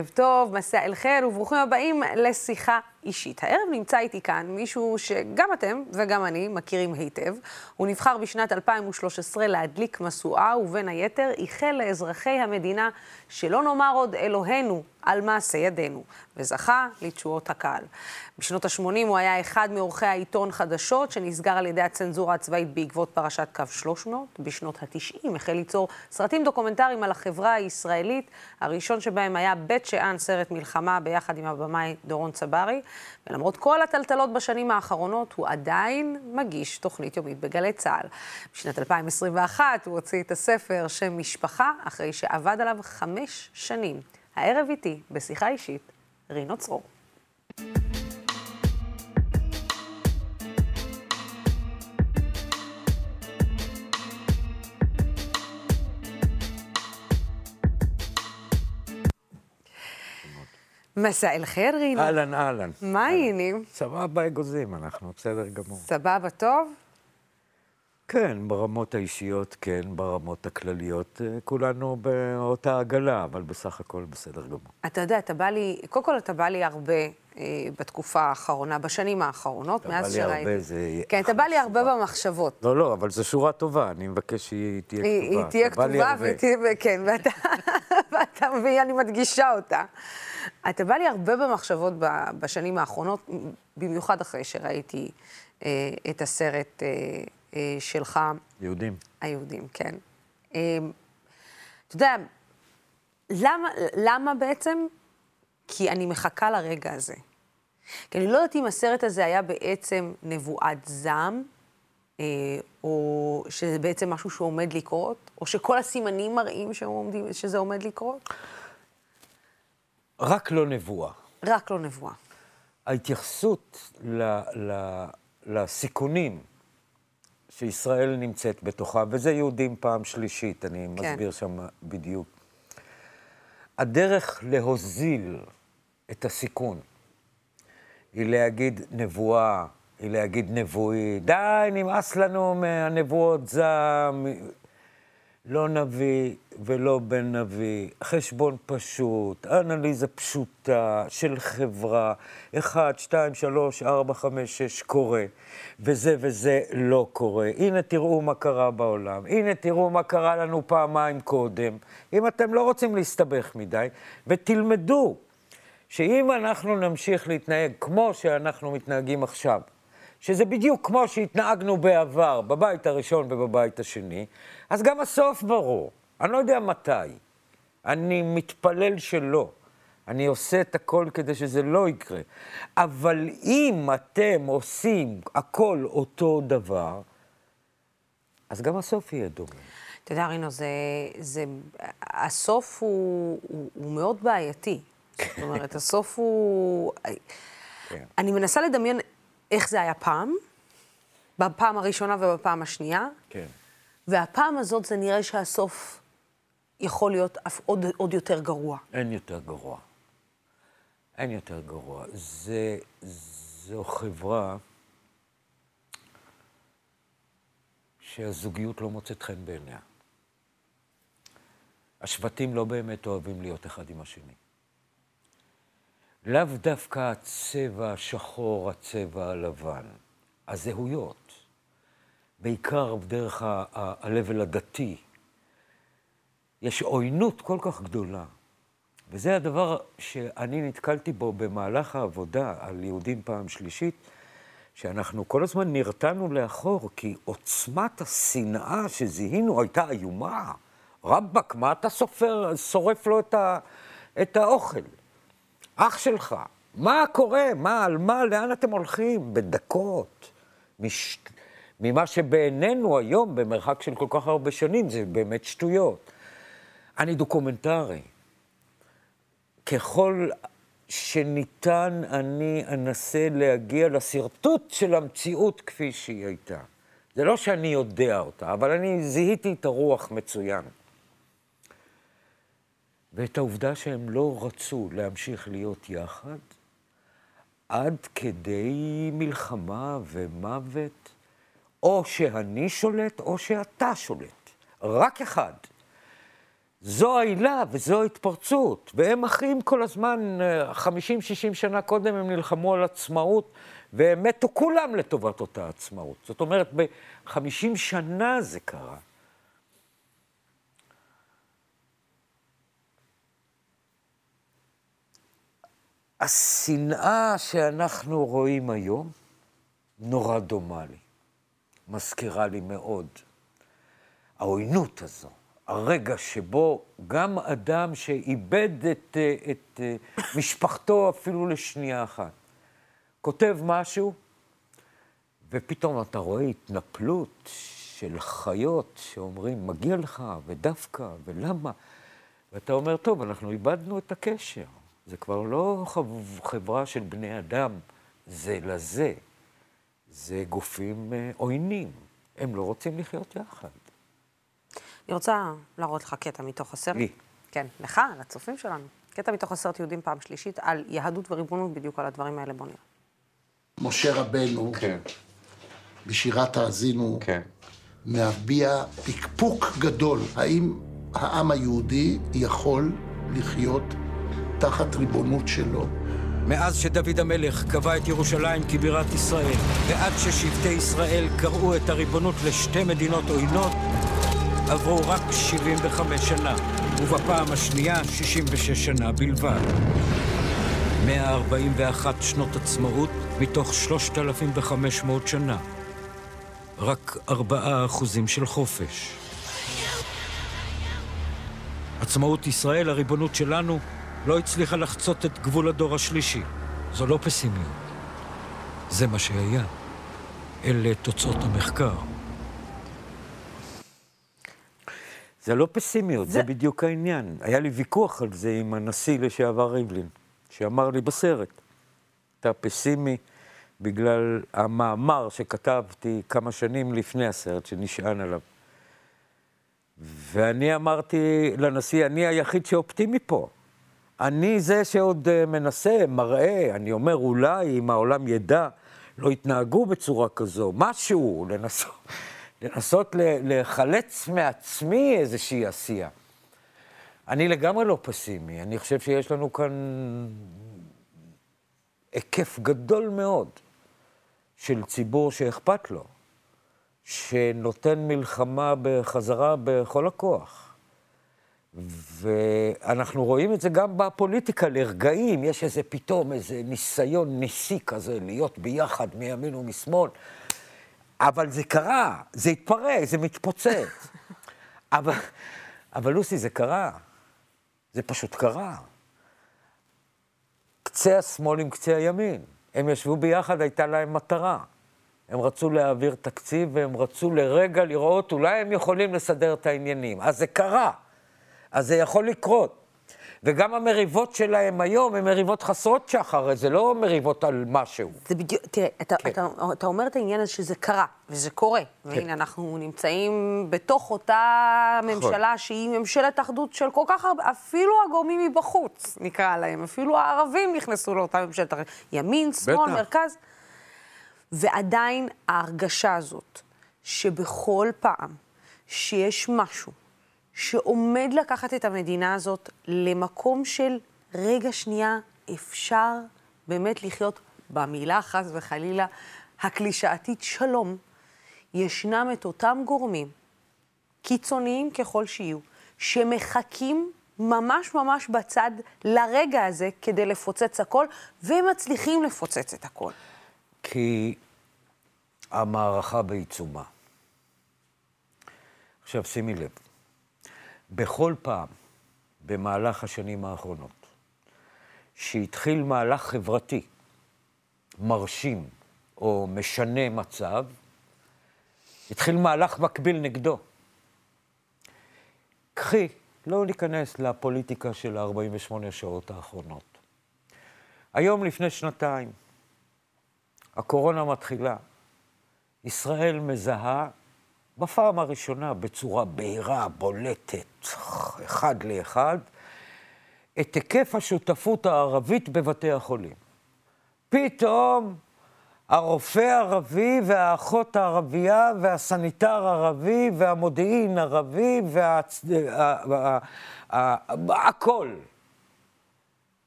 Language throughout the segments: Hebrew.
ערב טוב, מסע אל חיר וברוכים הבאים לשיחה אישית. הערב נמצא איתי כאן מישהו שגם אתם וגם אני מכירים היטב. הוא נבחר בשנת 2013 להדליק משואה, ובין היתר איחל לאזרחי המדינה שלא נאמר עוד אלוהינו על מעשה ידינו, וזכה לתשואות הקהל. בשנות ה-80 הוא היה אחד מעורכי העיתון חדשות, שנסגר על ידי הצנזורה הצבאית בעקבות פרשת קו 300. בשנות ה-90 החל ליצור סרטים דוקומנטריים על החברה הישראלית. הראשון שבהם היה בית שאן, סרט מלחמה, ביחד עם הבמאי דורון צברי. ולמרות כל הטלטלות בשנים האחרונות, הוא עדיין מגיש תוכנית יומית בגלי צה"ל. בשנת 2021 הוא הוציא את הספר שם משפחה, אחרי שעבד עליו חמש שנים. הערב איתי, בשיחה אישית, רינו צרור. מסע אל חיר, רינו. אהלן, אהלן. מה העניינים? סבבה אגוזים, אנחנו בסדר גמור. סבבה, טוב? כן, ברמות האישיות כן, ברמות הכלליות אה, כולנו באותה עגלה, אבל בסך הכל בסדר גמור. אתה יודע, אתה בא לי, קודם כל אתה בא לי הרבה אה, בתקופה האחרונה, בשנים האחרונות, מאז שראיתי. אתה בא לי הרבה, זה... כן, אתה בא לי הרבה במחשבות. לא, לא, אבל זו שורה טובה, אני מבקש שהיא תהיה כתובה. היא תהיה כתובה. ותהיה, כן, ואתה, ואתה מבין, אני מדגישה אותה. אתה בא לי הרבה במחשבות בשנים האחרונות, במיוחד אחרי שראיתי אה, את הסרט אה, אה, שלך, יהודים. היהודים, כן. אה, אתה יודע, למה, למה בעצם? כי אני מחכה לרגע הזה. כי אני לא יודעת אם הסרט הזה היה בעצם נבואת זעם, אה, או שזה בעצם משהו שעומד לקרות, או שכל הסימנים מראים שעומדים, שזה עומד לקרות, רק לא נבואה. רק לא נבואה. ההתייחסות ל, ל, לסיכונים שישראל נמצאת בתוכה, וזה יהודים פעם שלישית, אני כן. מסביר שם בדיוק. הדרך להוזיל את הסיכון היא להגיד נבואה, היא להגיד נבואי. די, נמאס לנו מהנבואות זעם. לא נביא ולא בן נביא, חשבון פשוט, אנליזה פשוטה של חברה, 1, 2, 3, 4, 5, 6 קורה, וזה וזה לא קורה. הנה תראו מה קרה בעולם, הנה תראו מה קרה לנו פעמיים קודם. אם אתם לא רוצים להסתבך מדי, ותלמדו שאם אנחנו נמשיך להתנהג כמו שאנחנו מתנהגים עכשיו, שזה בדיוק כמו שהתנהגנו בעבר, בבית הראשון ובבית השני, אז גם הסוף ברור. אני לא יודע מתי. אני מתפלל שלא. אני עושה את הכל כדי שזה לא יקרה. אבל אם אתם עושים הכל אותו דבר, אז גם הסוף יהיה דומה. אתה יודע, רינו, זה, זה, הסוף הוא, הוא, הוא מאוד בעייתי. זאת אומרת, הסוף הוא... כן. אני מנסה לדמיין איך זה היה פעם, בפעם הראשונה ובפעם השנייה, כן. והפעם הזאת זה נראה שהסוף יכול להיות אף עוד, עוד יותר גרוע. אין יותר גרוע. אין יותר גרוע. זה, זו חברה שהזוגיות לא מוצאת חן בעיניה. השבטים לא באמת אוהבים להיות אחד עם השני. לאו דווקא הצבע השחור, הצבע הלבן, הזהויות, בעיקר דרך ה-level הדתי, יש עוינות כל כך גדולה. וזה הדבר שאני נתקלתי בו במהלך העבודה על יהודים פעם שלישית, שאנחנו כל הזמן נרתענו לאחור, כי עוצמת השנאה שזיהינו הייתה איומה. רבאק, מה אתה סופר, שורף לו את, ה, את האוכל? אח שלך, מה קורה? מה, על מה, לאן אתם הולכים? בדקות. מש... ממה שבעינינו היום, במרחק של כל כך הרבה שנים, זה באמת שטויות. אני דוקומנטרי. ככל שניתן, אני אנסה להגיע לשרטוט של המציאות כפי שהיא הייתה. זה לא שאני יודע אותה, אבל אני זיהיתי את הרוח מצוין. ואת העובדה שהם לא רצו להמשיך להיות יחד עד כדי מלחמה ומוות, או שאני שולט או שאתה שולט. רק אחד. זו העילה וזו ההתפרצות. והם אחים כל הזמן, 50-60 שנה קודם הם נלחמו על עצמאות, והם מתו כולם לטובת אותה עצמאות. זאת אומרת, ב-50 שנה זה קרה. השנאה שאנחנו רואים היום נורא דומה לי, מזכירה לי מאוד. העוינות הזו, הרגע שבו גם אדם שאיבד את, את משפחתו אפילו לשנייה אחת, כותב משהו, ופתאום אתה רואה התנפלות של חיות שאומרים, מגיע לך, ודווקא, ולמה? ואתה אומר, טוב, אנחנו איבדנו את הקשר. זה כבר לא חברה של בני אדם זה לזה, זה גופים אה, עוינים. הם לא רוצים לחיות יחד. אני רוצה להראות לך קטע מתוך הסרט. לי. כן, לך, לצופים שלנו. קטע מתוך הסרט יהודים פעם שלישית על יהדות וריבונות, בדיוק על הדברים האלה. בוא נראה. משה רבנו, כן. בשירת האזינו, כן. מביע פקפוק גדול. האם העם היהודי יכול לחיות תחת ריבונות שלו? מאז שדוד המלך קבע את ירושלים כבירת ישראל, ועד ששבטי ישראל קראו את הריבונות לשתי מדינות עוינות, עברו רק 75 שנה, ובפעם השנייה 66 שנה בלבד. 141 שנות עצמאות מתוך 3,500 שנה. רק 4 אחוזים של חופש. עצמאות ישראל, הריבונות שלנו, לא הצליחה לחצות את גבול הדור השלישי. זו לא פסימיות. זה מה שהיה. אלה תוצאות המחקר. זה לא פסימיות, זה... זה בדיוק העניין. היה לי ויכוח על זה עם הנשיא לשעבר ריבלין, שאמר לי בסרט, אתה פסימי בגלל המאמר שכתבתי כמה שנים לפני הסרט, שנשען עליו. ואני אמרתי לנשיא, אני היחיד שאופטימי פה. אני זה שעוד אה, מנסה, מראה, אני אומר, אולי אם העולם ידע, לא יתנהגו בצורה כזו, משהו, לנסות, לנסות לחלץ מעצמי איזושהי עשייה. אני לגמרי לא פסימי, אני חושב שיש לנו כאן היקף גדול מאוד של ציבור שאכפת לו, שנותן מלחמה בחזרה בכל הכוח. ואנחנו רואים את זה גם בפוליטיקה לרגעים, יש איזה פתאום איזה ניסיון ניסי כזה להיות ביחד מימין ומשמאל, אבל זה קרה, זה התפרק, זה מתפוצץ. אבל, אבל לוסי, זה קרה. זה פשוט קרה. קצה השמאל עם קצה הימין. הם ישבו ביחד, הייתה להם מטרה. הם רצו להעביר תקציב והם רצו לרגע לראות, אולי הם יכולים לסדר את העניינים. אז זה קרה. אז זה יכול לקרות. וגם המריבות שלהם היום הן מריבות חסרות שחר, זה לא מריבות על משהו. זה בדיוק, תראה, אתה, כן. אתה, אתה אומר את העניין הזה שזה קרה, וזה קורה. כן. והנה, אנחנו נמצאים בתוך אותה ממשלה נכון. שהיא ממשלת אחדות של כל כך הרבה, אפילו הגורמים מבחוץ, נקרא להם, אפילו הערבים נכנסו לאותה ממשלת אחדות. ימין, שמאל, בטח. מרכז. ועדיין ההרגשה הזאת, שבכל פעם שיש משהו שעומד לקחת את המדינה הזאת למקום של רגע שנייה, אפשר באמת לחיות במילה, חס וחלילה, הקלישאתית שלום. ישנם את אותם גורמים, קיצוניים ככל שיהיו, שמחכים ממש ממש בצד לרגע הזה כדי לפוצץ הכל, ומצליחים לפוצץ את הכל. כי המערכה בעיצומה. עכשיו שימי לב, בכל פעם במהלך השנים האחרונות שהתחיל מהלך חברתי מרשים או משנה מצב, התחיל מהלך מקביל נגדו. קחי, לא ניכנס לפוליטיקה של ה-48 השעות האחרונות. היום לפני שנתיים, הקורונה מתחילה, ישראל מזהה בפעם הראשונה בצורה בהירה, בולטת, אחד לאחד, את היקף השותפות הערבית בבתי החולים. פתאום הרופא ערבי והאחות הערבייה והסניטר ערבי והמודיעין ערבי והכל.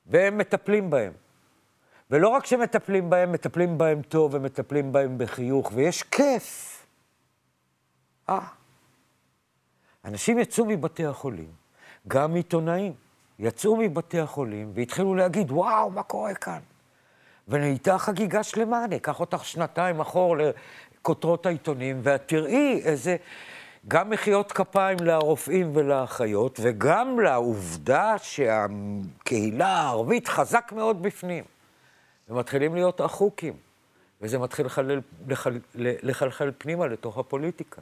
והם מטפלים בהם. ולא רק שמטפלים בהם, מטפלים בהם טוב ומטפלים בהם בחיוך, ויש כיף. אה. אנשים יצאו מבתי החולים, גם עיתונאים, יצאו מבתי החולים והתחילו להגיד, וואו, מה קורה כאן? ונהייתה חגיגה שלמה, אני אקח אותך שנתיים אחור לכותרות העיתונים, ואת תראי איזה, גם מחיאות כפיים לרופאים ולאחיות, וגם לעובדה שהקהילה הערבית חזק מאוד בפנים. ומתחילים להיות אחוקים, וזה מתחיל לחלל, לחל, לחלחל פנימה לתוך הפוליטיקה.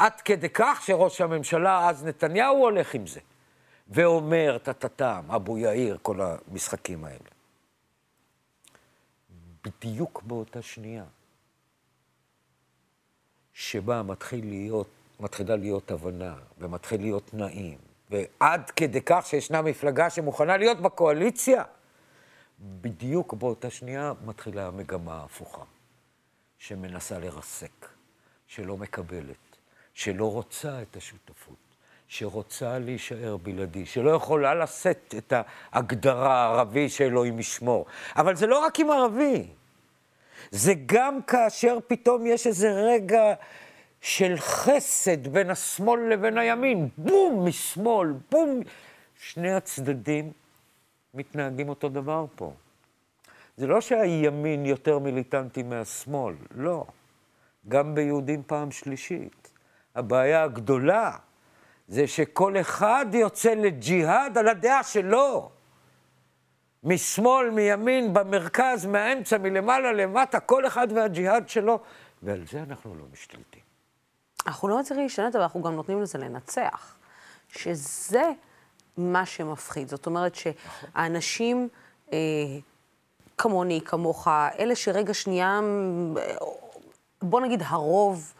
עד כדי כך שראש הממשלה אז נתניהו הולך עם זה, ואומר טה-טה-טם, אבו יאיר, כל המשחקים האלה. בדיוק באותה שנייה שבה מתחיל להיות, מתחילה להיות הבנה, ומתחיל להיות נעים, ועד כדי כך שישנה מפלגה שמוכנה להיות בקואליציה, בדיוק באותה שנייה מתחילה המגמה ההפוכה, שמנסה לרסק, שלא מקבלת, שלא רוצה את השותפות, שרוצה להישאר בלעדי, שלא יכולה לשאת את ההגדרה הערבי שאלוהים ישמור. אבל זה לא רק עם ערבי, זה גם כאשר פתאום יש איזה רגע של חסד בין השמאל לבין הימין, בום משמאל, בום. שני הצדדים מתנהגים אותו דבר פה. זה לא שהימין יותר מיליטנטי מהשמאל, לא. גם ביהודים פעם שלישית. הבעיה הגדולה זה שכל אחד יוצא לג'יהאד על הדעה שלו. משמאל, מימין, במרכז, מהאמצע, מלמעלה, למטה, כל אחד והג'יהאד שלו, ועל זה אנחנו לא משתלטים. אנחנו לא מצליחים להשתלט, אבל אנחנו גם נותנים לזה לנצח. שזה מה שמפחיד. זאת אומרת שהאנשים אה, כמוני, כמוך, אלה שרגע שנייה, בוא נגיד הרוב אה,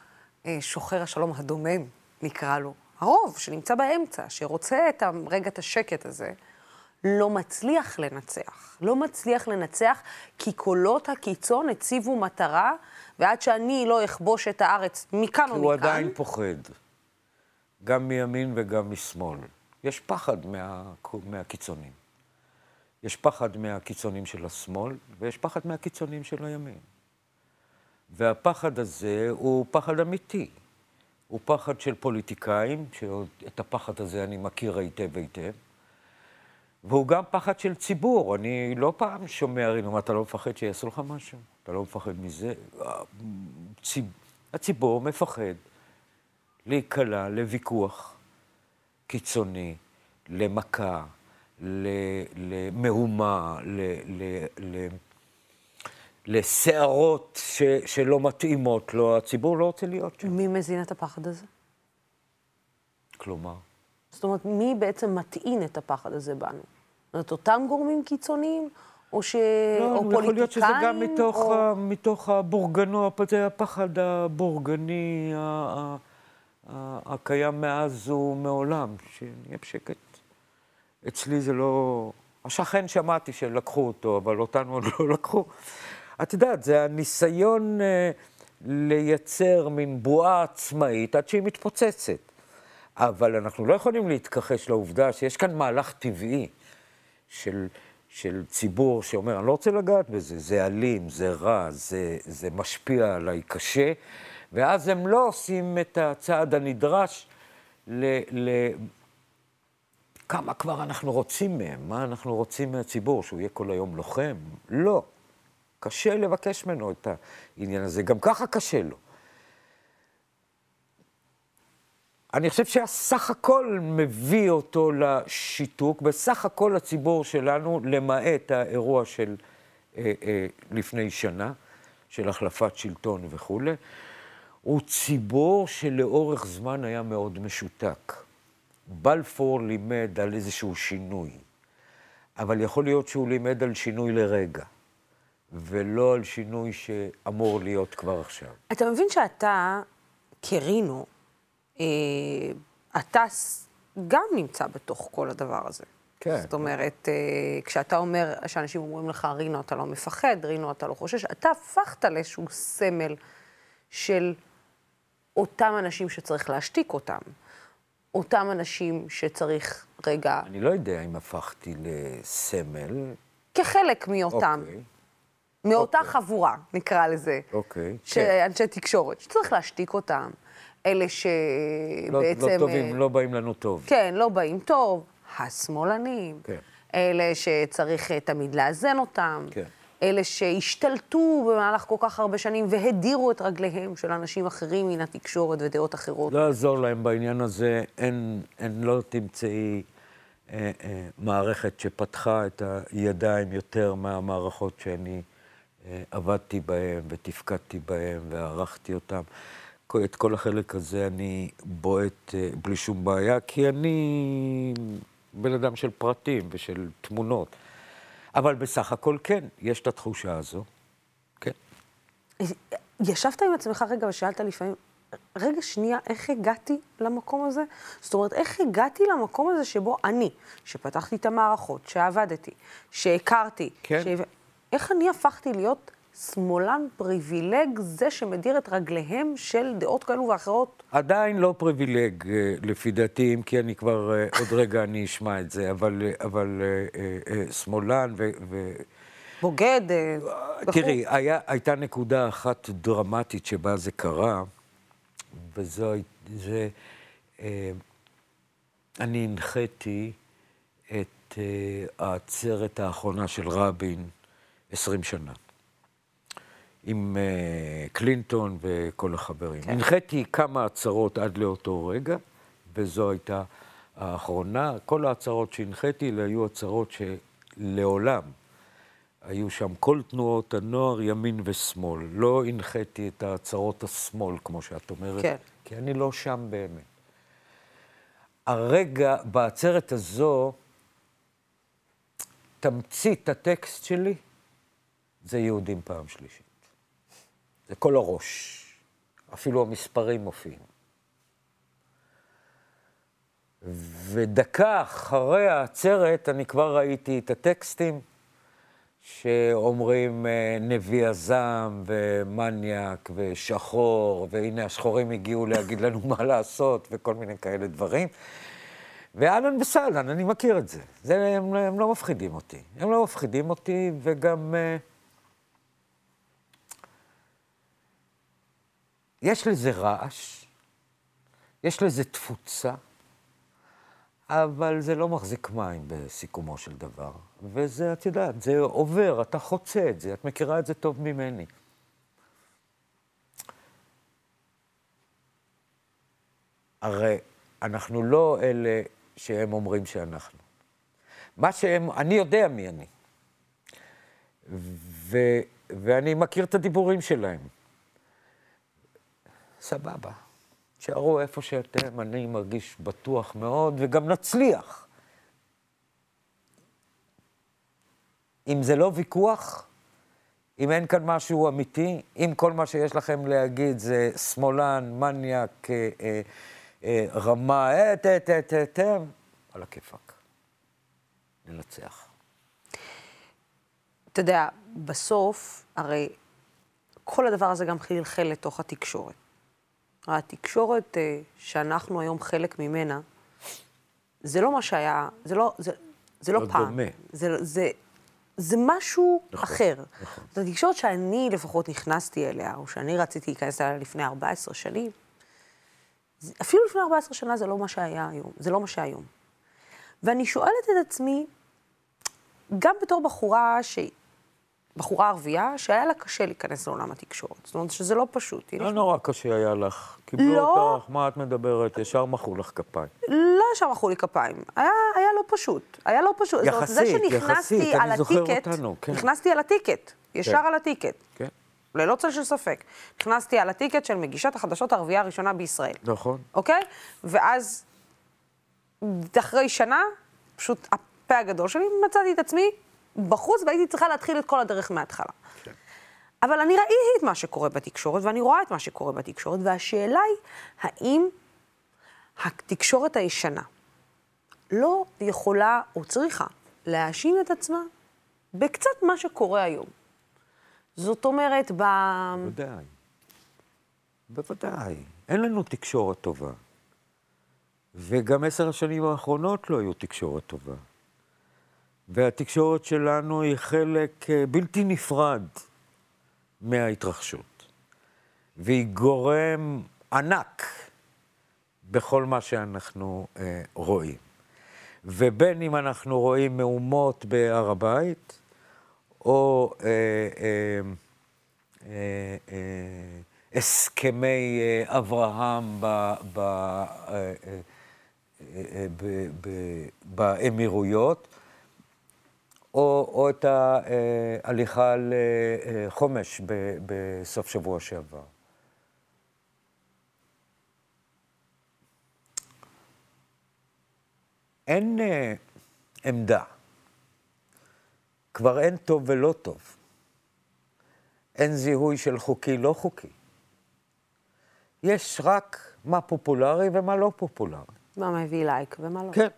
שוחר השלום הדומם, נקרא לו. הרוב שנמצא באמצע, שרוצה את רגע את השקט הזה, לא מצליח לנצח. לא מצליח לנצח כי קולות הקיצון הציבו מטרה, ועד שאני לא אכבוש את הארץ מכאן או מכאן... כי הוא עדיין פוחד, גם מימין וגם משמאל. יש פחד מה, מהקיצונים. יש פחד מהקיצונים של השמאל, ויש פחד מהקיצונים של הימין. והפחד הזה הוא פחד אמיתי. הוא פחד של פוליטיקאים, שאת הפחד הזה אני מכיר היטב היטב, והוא גם פחד של ציבור. אני לא פעם שומע, רינו, אתה לא מפחד שיעשו לך משהו? אתה לא מפחד מזה? הציב... הציבור מפחד להיקלע לוויכוח קיצוני, למכה, למהומה, לסערות ש, שלא מתאימות לו, הציבור לא רוצה להיות שם. מי מזין את הפחד הזה? כלומר? זאת אומרת, מי בעצם מטעין את הפחד הזה בנו? זאת אומרת, אותם גורמים קיצוניים? או ש... לא, או פוליטיקאים? יכול להיות שזה גם מתוך, או... ה, מתוך הבורגנו, זה הפחד הבורגני ה, ה, ה, הקיים מאז ומעולם, שנהיה בשקט. אצלי זה לא... השכן שמעתי שלקחו אותו, אבל אותנו עוד לא לקחו. את יודעת, זה הניסיון אה, לייצר מין בועה עצמאית עד שהיא מתפוצצת. אבל אנחנו לא יכולים להתכחש לעובדה שיש כאן מהלך טבעי של, של ציבור שאומר, אני לא רוצה לגעת בזה, זה אלים, זה רע, זה, זה משפיע עליי קשה, ואז הם לא עושים את הצעד הנדרש ל... ל כמה כבר אנחנו רוצים מהם? מה אנחנו רוצים מהציבור? שהוא יהיה כל היום לוחם? לא. קשה לבקש ממנו את העניין הזה, גם ככה קשה לו. אני חושב שהסך הכל מביא אותו לשיתוק, בסך הכל הציבור שלנו, למעט האירוע של אה, אה, לפני שנה, של החלפת שלטון וכולי, הוא ציבור שלאורך זמן היה מאוד משותק. בלפור לימד על איזשהו שינוי, אבל יכול להיות שהוא לימד על שינוי לרגע, ולא על שינוי שאמור להיות כבר עכשיו. אתה מבין שאתה, כרינו, אה, אתה גם נמצא בתוך כל הדבר הזה. כן. זאת אומרת, אה, כשאתה אומר, כשאנשים אומרים לך, רינו, אתה לא מפחד, רינו, אתה לא חושש, אתה הפכת לאיזשהו סמל של אותם אנשים שצריך להשתיק אותם. אותם אנשים שצריך רגע, אני לא יודע אם הפכתי לסמל. כחלק מאותם, אוקיי, מאותה אוקיי. חבורה, נקרא לזה, אוקיי, ש- כן. אנשי תקשורת, שצריך להשתיק אותם. אלה לא, שבעצם... לא טובים, אה, לא באים לנו טוב. כן, לא באים טוב, השמאלנים, כן. אלה שצריך אה, תמיד לאזן אותם, כן. אלה שהשתלטו במהלך כל כך הרבה שנים והדירו את רגליהם של אנשים אחרים מן התקשורת ודעות אחרות. לא יעזור להם בעניין הזה, אין, אין לא תמצאי אה, אה, מערכת שפתחה את הידיים יותר מהמערכות שאני עבדתי בהן ותפקדתי בהן וערכתי אותן. כל- את כל החלק הזה אני בועט אה, בלי שום בעיה, כי אני בן אדם של פרטים ושל תמונות. אבל בסך הכל כן, יש את התחושה הזו. כן. ישבת עם עצמך רגע ושאלת לפעמים, רגע, שנייה, איך הגעתי למקום הזה? זאת אומרת, איך הגעתי למקום הזה שבו אני, שפתחתי את המערכות, שעבדתי, שהכרתי, כן. שהב- איך אני הפכתי להיות שמאלן פריבילג, זה שמדיר את רגליהם של דעות כאלו ואחרות? עדיין לא פריבילג, אה, לפי דעתי, אם כי אני כבר, אה, עוד רגע אני אשמע את זה, אבל, אה, אבל שמאלן ו... ו... בוגד. תראי, היה, הייתה נקודה אחת דרמטית שבה זה קרה, וזו, זה, אה, אני הנחיתי את אה, העצרת האחרונה של רבין 20 שנה. עם אה, קלינטון וכל החברים. כן. הנחיתי כמה עצרות עד לאותו רגע, וזו הייתה האחרונה. כל ההצהרות שהנחיתי היו הצהרות שלעולם היו שם כל תנועות הנוער, ימין ושמאל. לא הנחיתי את ההצהרות השמאל, כמו שאת אומרת, כן. כי אני לא שם באמת. הרגע, בעצרת הזו, תמצית הטקסט שלי זה יהודים פעם שלישית. זה כל הראש. אפילו המספרים מופיעים. ודקה אחרי העצרת אני כבר ראיתי את הטקסטים שאומרים אה, נביא הזעם ומניאק ושחור, והנה השחורים הגיעו להגיד לנו מה לעשות וכל מיני כאלה דברים. ואהלן וסהלן, אני מכיר את זה. זה הם, הם לא מפחידים אותי. הם לא מפחידים אותי, וגם... אה, יש לזה רעש, יש לזה תפוצה, אבל זה לא מחזיק מים בסיכומו של דבר. וזה, את יודעת, זה עובר, אתה חוצה את זה, את מכירה את זה טוב ממני. הרי אנחנו לא אלה שהם אומרים שאנחנו. מה שהם, אני יודע מי אני. ו, ואני מכיר את הדיבורים שלהם. סבבה. תשארו איפה שאתם, אני מרגיש בטוח מאוד, וגם נצליח. אם זה לא ויכוח, אם אין כאן משהו אמיתי, אם כל מה שיש לכם להגיד זה שמאלן, מניאק, אה, אה, אה, רמה, אה, תה, תה, תה, תה, על הכיפאק. ננצח. אתה יודע, בסוף, הרי כל הדבר הזה גם חלחל לתוך התקשורת. התקשורת אה, שאנחנו היום חלק ממנה, זה לא מה שהיה, זה לא, זה, זה לא, לא פעם. דומה. זה, זה, זה משהו נכון, אחר. נכון. זו תקשורת שאני לפחות נכנסתי אליה, או שאני רציתי להיכנס אליה לפני 14 שנים. אפילו לפני 14 שנה זה לא מה שהיה היום, זה לא מה שהיום. ואני שואלת את עצמי, גם בתור בחורה ש... בחורה ערבייה, שהיה לה קשה להיכנס לעולם התקשורת. זאת אומרת שזה לא פשוט. לא נורא קשה היה לך. קיבלו לא. אותך, מה את מדברת? ישר מחאו לך כפיים. לא ישר מחאו לי כפיים, היה, היה לא פשוט, היה לא פשוט. זאת אומרת, זה יחסית, שנכנסתי יחסית, על אני זוכר הטיקט, אותנו, כן. נכנסתי על הטיקט, ישר כן. על הטיקט, כן, ללא צל של ספק. נכנסתי על הטיקט של מגישת החדשות הערבייה הראשונה בישראל, נכון. אוקיי? ואז, אחרי שנה, פשוט הפה הגדול שלי, מצאתי את עצמי בחוץ והייתי צריכה להתחיל את כל הדרך מההתחלה. כן. אבל אני ראיתי את מה שקורה בתקשורת, ואני רואה את מה שקורה בתקשורת, והשאלה היא, האם התקשורת הישנה לא יכולה או צריכה להאשים את עצמה בקצת מה שקורה היום. זאת אומרת, ב... בוודאי. בוודאי. אין לנו תקשורת טובה. וגם עשר השנים האחרונות לא היו תקשורת טובה. והתקשורת שלנו היא חלק אה, בלתי נפרד מההתרחשות. והיא גורם ענק בכל מה שאנחנו אה, רואים. ובין אם אנחנו רואים מהומות בהר הבית, או אה, אה, אה, אה, הסכמי אה, אברהם ב, ב, אה, אה, באמירויות, או, או את ההליכה לחומש בסוף שבוע שעבר. אין אה, עמדה. כבר אין טוב ולא טוב. אין זיהוי של חוקי לא חוקי. יש רק מה פופולרי ומה לא פופולרי. מה מביא לייק ומה לא. כן,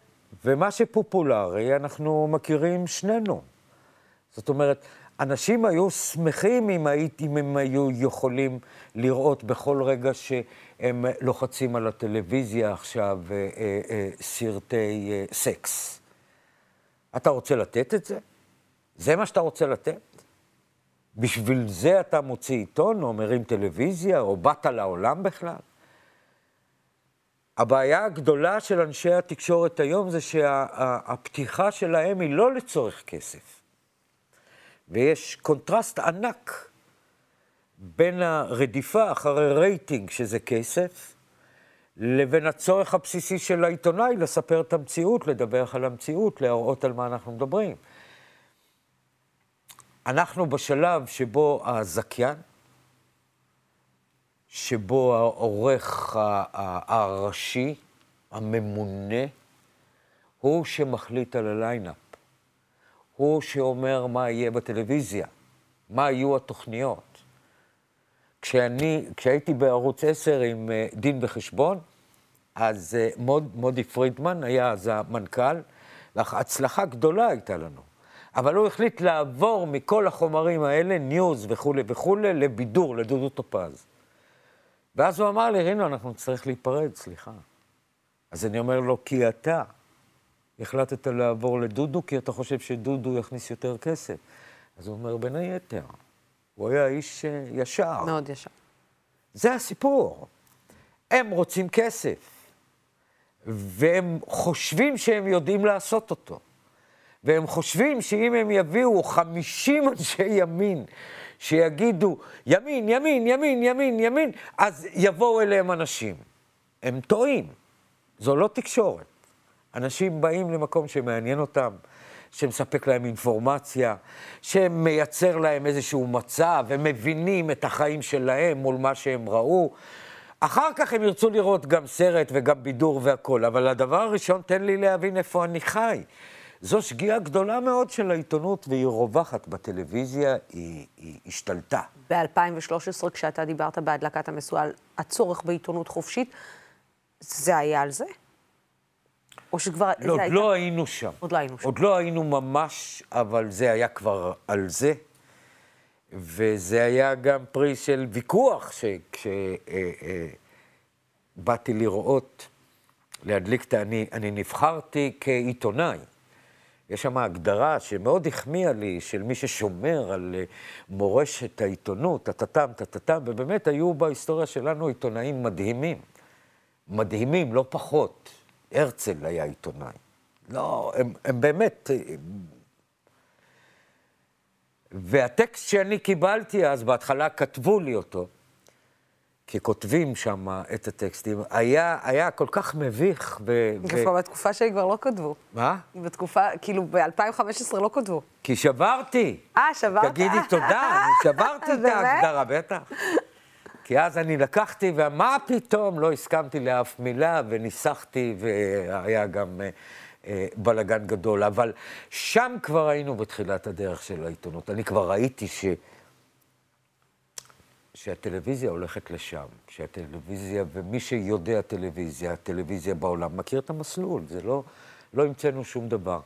ומה שפופולרי אנחנו מכירים שנינו. זאת אומרת, אנשים היו שמחים אם, הייתי, אם הם היו יכולים לראות בכל רגע שהם לוחצים על הטלוויזיה עכשיו אה, אה, אה, סרטי אה, סקס. אתה רוצה לתת את זה? זה מה שאתה רוצה לתת? בשביל זה אתה מוציא עיתון, או מרים טלוויזיה, או באת לעולם בכלל? הבעיה הגדולה של אנשי התקשורת היום זה שהפתיחה שה, שלהם היא לא לצורך כסף. ויש קונטרסט ענק בין הרדיפה אחרי רייטינג, שזה כסף, לבין הצורך הבסיסי של העיתונאי לספר את המציאות, לדווח על המציאות, להראות על מה אנחנו מדברים. אנחנו בשלב שבו הזכיין, שבו העורך הראשי, הממונה, הוא שמחליט על הליינאפ. הוא שאומר מה יהיה בטלוויזיה, מה יהיו התוכניות. כשאני, כשהייתי בערוץ 10 עם uh, דין וחשבון, אז uh, מוד, מודי פרידמן היה אז המנכ"ל, והצלחה גדולה הייתה לנו. אבל הוא החליט לעבור מכל החומרים האלה, news וכולי וכולי, לבידור, לדודו טופז. ואז הוא אמר לי, רינו, אנחנו נצטרך להיפרד, סליחה. אז אני אומר לו, כי אתה החלטת לעבור לדודו, כי אתה חושב שדודו יכניס יותר כסף. אז הוא אומר, בין היתר, הוא היה איש אה, ישר. מאוד ישר. זה הסיפור. הם רוצים כסף, והם חושבים שהם יודעים לעשות אותו. והם חושבים שאם הם יביאו 50 אנשי ימין שיגידו ימין, ימין, ימין, ימין, ימין, אז יבואו אליהם אנשים. הם טועים. זו לא תקשורת. אנשים באים למקום שמעניין אותם, שמספק להם אינפורמציה, שמייצר להם איזשהו מצב, הם מבינים את החיים שלהם מול מה שהם ראו. אחר כך הם ירצו לראות גם סרט וגם בידור והכול, אבל הדבר הראשון, תן לי להבין איפה אני חי. זו שגיאה גדולה מאוד של העיתונות, והיא רווחת בטלוויזיה, היא, היא השתלטה. ב-2013, כשאתה דיברת בהדלקת המשואה על הצורך בעיתונות חופשית, זה היה על זה? או שכבר... לא, עוד הייתה... לא היינו שם. עוד לא היינו שם. עוד לא היינו ממש, אבל זה היה כבר על זה. וזה היה גם פרי של ויכוח, שכשבאתי אה, אה, לראות, להדליק את ה... אני, אני נבחרתי כעיתונאי. יש שם הגדרה שמאוד החמיאה לי, של מי ששומר על אה, מורשת העיתונות, טטטם, טטטם, ובאמת היו בהיסטוריה שלנו עיתונאים מדהימים. מדהימים, לא פחות. הרצל היה עיתונאי. לא, הם, הם באמת... הם... והטקסט שאני קיבלתי אז, בהתחלה כתבו לי אותו, כי כותבים שם את הטקסטים, היה, היה כל כך מביך. ו... ו... בתקופה שלי כבר לא כתבו. מה? בתקופה, כאילו, ב-2015 לא כתבו. כי שברתי. אה, שברת? תגידי תודה, אני שברתי את ההגדרה, בטח. כי אז אני לקחתי, ומה פתאום, לא הסכמתי לאף מילה, וניסחתי, והיה גם אה, אה, בלגן גדול. אבל שם כבר היינו בתחילת הדרך של העיתונות. אני כבר ראיתי ש... שהטלוויזיה הולכת לשם, שהטלוויזיה, ומי שיודע טלוויזיה, הטלוויזיה בעולם, מכיר את המסלול, זה לא, לא המצאנו שום דבר.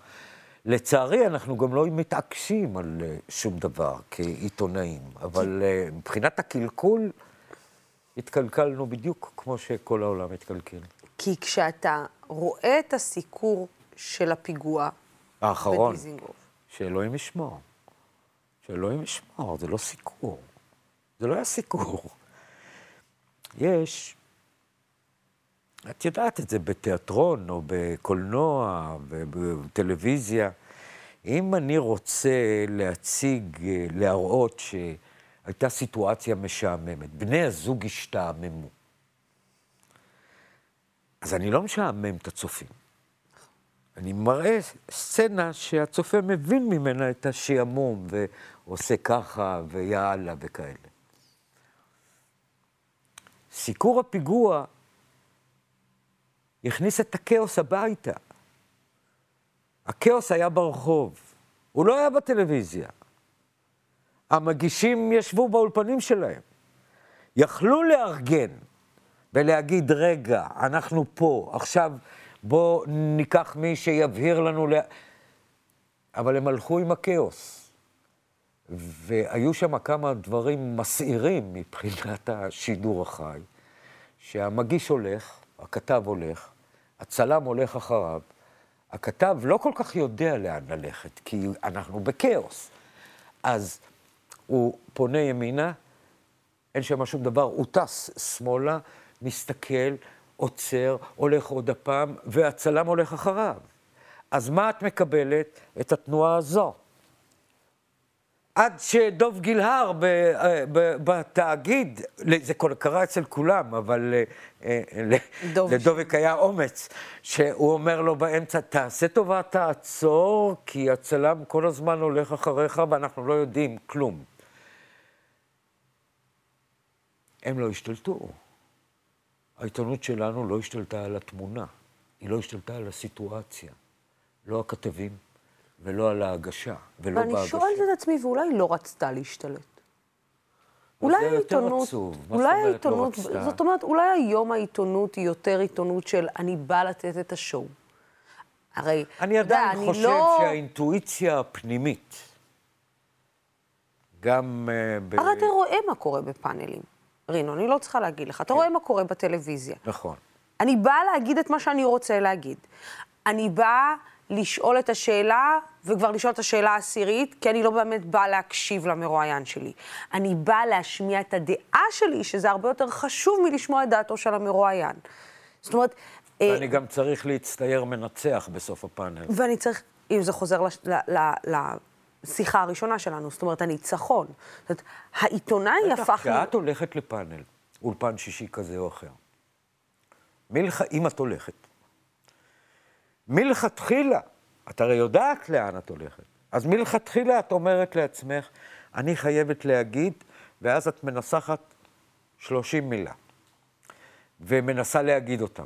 לצערי, אנחנו גם לא מתעקשים על אה, שום דבר כעיתונאים, אבל אה, מבחינת הקלקול, התקלקלנו בדיוק כמו שכל העולם התקלקל. כי כשאתה רואה את הסיקור של הפיגוע האחרון, בדיזינגוף, שאלוהים ישמור. שאלוהים ישמור, זה לא סיקור. זה לא היה סיקור. יש, את יודעת את זה בתיאטרון או בקולנוע ובטלוויזיה. אם אני רוצה להציג, להראות שהייתה סיטואציה משעממת, בני הזוג השתעממו, אז אני לא משעמם את הצופים. אני מראה סצנה שהצופה מבין ממנה את השעמום, ועושה ככה, ויאללה, וכאלה. סיקור הפיגוע הכניס את הכאוס הביתה. הכאוס היה ברחוב, הוא לא היה בטלוויזיה. המגישים ישבו באולפנים שלהם. יכלו לארגן ולהגיד, רגע, אנחנו פה, עכשיו בואו ניקח מי שיבהיר לנו... לה... אבל הם הלכו עם הכאוס. והיו שם כמה דברים מסעירים מבחינת השידור החי, שהמגיש הולך, הכתב הולך, הצלם הולך אחריו, הכתב לא כל כך יודע לאן ללכת, כי אנחנו בכאוס. אז הוא פונה ימינה, אין שם שום דבר, הוא טס שמאלה, מסתכל, עוצר, הולך עוד הפעם, והצלם הולך אחריו. אז מה את מקבלת? את התנועה הזו. עד שדוב גילהר אה, בתאגיד, זה קרה אצל כולם, אבל אה, אה, לדובק היה אומץ, שהוא אומר לו באמצע, תעשה טובה, תעצור, כי הצלם כל הזמן הולך אחריך ואנחנו לא יודעים כלום. הם לא השתלטו. העיתונות שלנו לא השתלטה על התמונה, היא לא השתלטה על הסיטואציה. לא הכתבים ולא על ההגשה, ולא בהגשה. ואני שואלת את עצמי, ואולי לא רצתה להשתלט? אולי העיתונות. אולי העיתונות, לא זאת אומרת, אולי היום העיתונות היא יותר עיתונות של אני באה לתת את השואו. הרי, אני עדיין חושב לא... שהאינטואיציה הפנימית, גם uh, ב... הרי אתה רואה מה קורה בפאנלים. רינו, אני לא צריכה להגיד לך. אתה כן. רואה מה קורה בטלוויזיה. נכון. אני באה להגיד את מה שאני רוצה להגיד. אני באה לשאול את השאלה, וכבר לשאול את השאלה העשירית, כי אני לא באמת באה להקשיב למרואיין שלי. אני באה להשמיע את הדעה שלי, שזה הרבה יותר חשוב מלשמוע את דעתו של המרואיין. זאת אומרת... אה, ואני אה, גם צריך להצטייר מנצח בסוף הפאנל. ואני צריך, אם זה חוזר לש, ל, ל, ל, לשיחה הראשונה שלנו, זאת אומרת, הניצחון. זאת אומרת, העיתונאי הפך... כשאת הולכת לפאנל, אולפן שישי כזה או אחר, מלח... אם את הולכת, מלכתחילה, את הרי יודעת לאן את הולכת, אז מלכתחילה את אומרת לעצמך, אני חייבת להגיד, ואז את מנסחת 30 מילה, ומנסה להגיד אותם.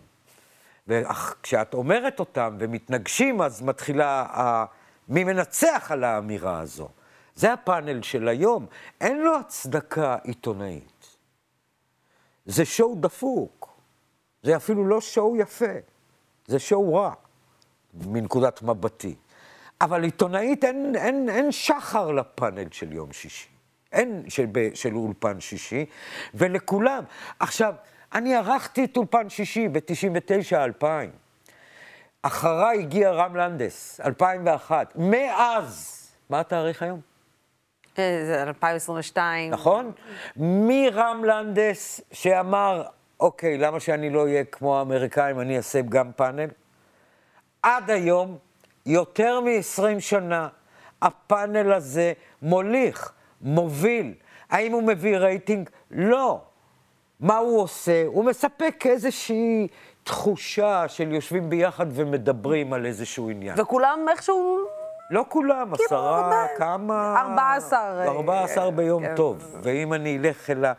וכשאת אומרת אותם ומתנגשים, אז מתחילה ה... מי מנצח על האמירה הזו. זה הפאנל של היום. אין לו הצדקה עיתונאית. זה שואו דפוק. זה אפילו לא שואו יפה. זה שואו רע. מנקודת מבטי. אבל עיתונאית אין, אין, אין שחר לפאנל של יום שישי. אין של, של אולפן שישי, ולכולם. עכשיו, אני ערכתי את אולפן שישי ב-99-2000. אחריי הגיע רם לנדס, 2001. מאז, מה התאריך היום? אה, זה 2022. נכון? מרם לנדס שאמר, אוקיי, למה שאני לא אהיה כמו האמריקאים, אני אעשה גם פאנל? עד היום, יותר מ-20 שנה, הפאנל הזה מוליך, מוביל. האם הוא מביא רייטינג? לא. מה הוא עושה? הוא מספק איזושהי תחושה של יושבים ביחד ומדברים על איזשהו עניין. וכולם איכשהו... לא כולם, כאילו עשרה, כמה... ארבע עשר. ארבע עשר ביום כן. טוב. ואם אני אלך אל ה...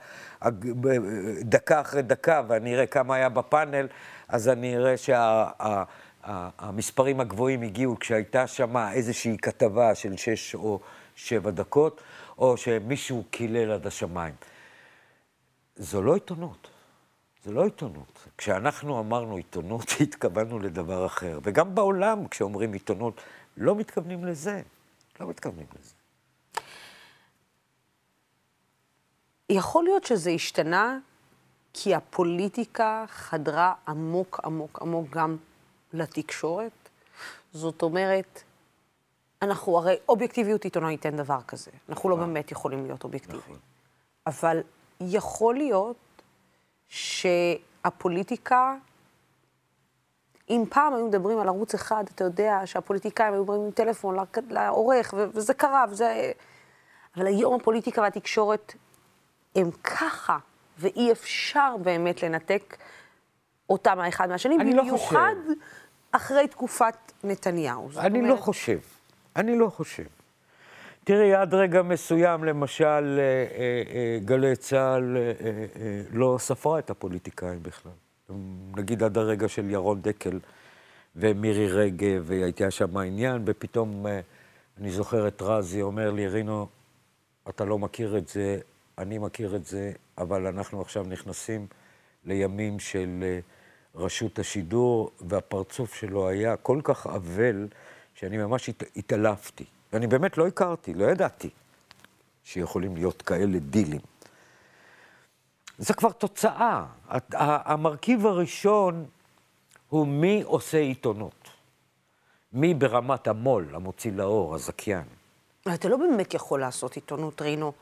דקה אחרי דקה ואני אראה כמה היה בפאנל, אז אני אראה שה... המספרים הגבוהים הגיעו כשהייתה שם איזושהי כתבה של שש או שבע דקות, או שמישהו קילל עד השמיים. זו לא עיתונות. זה לא עיתונות. כשאנחנו אמרנו עיתונות, התכוונו לדבר אחר. וגם בעולם, כשאומרים עיתונות, לא מתכוונים לזה. לא מתכוונים לזה. יכול להיות שזה השתנה כי הפוליטיקה חדרה עמוק עמוק עמוק גם לתקשורת? זאת אומרת, אנחנו הרי אובייקטיביות עיתונאית אין דבר כזה. אנחנו לא באמת יכולים להיות אובייקטיביים. אבל יכול להיות שהפוליטיקה, אם פעם היו מדברים על ערוץ אחד, אתה יודע שהפוליטיקאים היו מדברים עם טלפון לעורך, וזה קרה, וזה... אבל היום הפוליטיקה והתקשורת הם ככה, ואי אפשר באמת לנתק אותם האחד מהשני, אני לא במיוחד חושב. אחרי תקופת נתניהו. אני לא אומרת, חושב. אני לא חושב. תראי, עד רגע מסוים, למשל, אה, אה, אה, גלי צה"ל אה, אה, לא ספרה את הפוליטיקאים בכלל. נגיד עד הרגע של ירון דקל ומירי רגב, והייתה שם העניין, ופתאום אה, אני זוכר את רזי אומר לי, רינו, אתה לא מכיר את זה, אני מכיר את זה, אבל אנחנו עכשיו נכנסים לימים של אה, רשות השידור, והפרצוף שלו היה כל כך אבל, שאני ממש הת- התעלפתי. ואני באמת לא הכרתי, לא ידעתי שיכולים להיות כאלה דילים. זה כבר תוצאה. הת- המרכיב הראשון הוא מי עושה עיתונות. מי ברמת המו"ל, המוציא לאור, הזכיין. אתה לא באמת יכול לעשות עיתונות, רינו,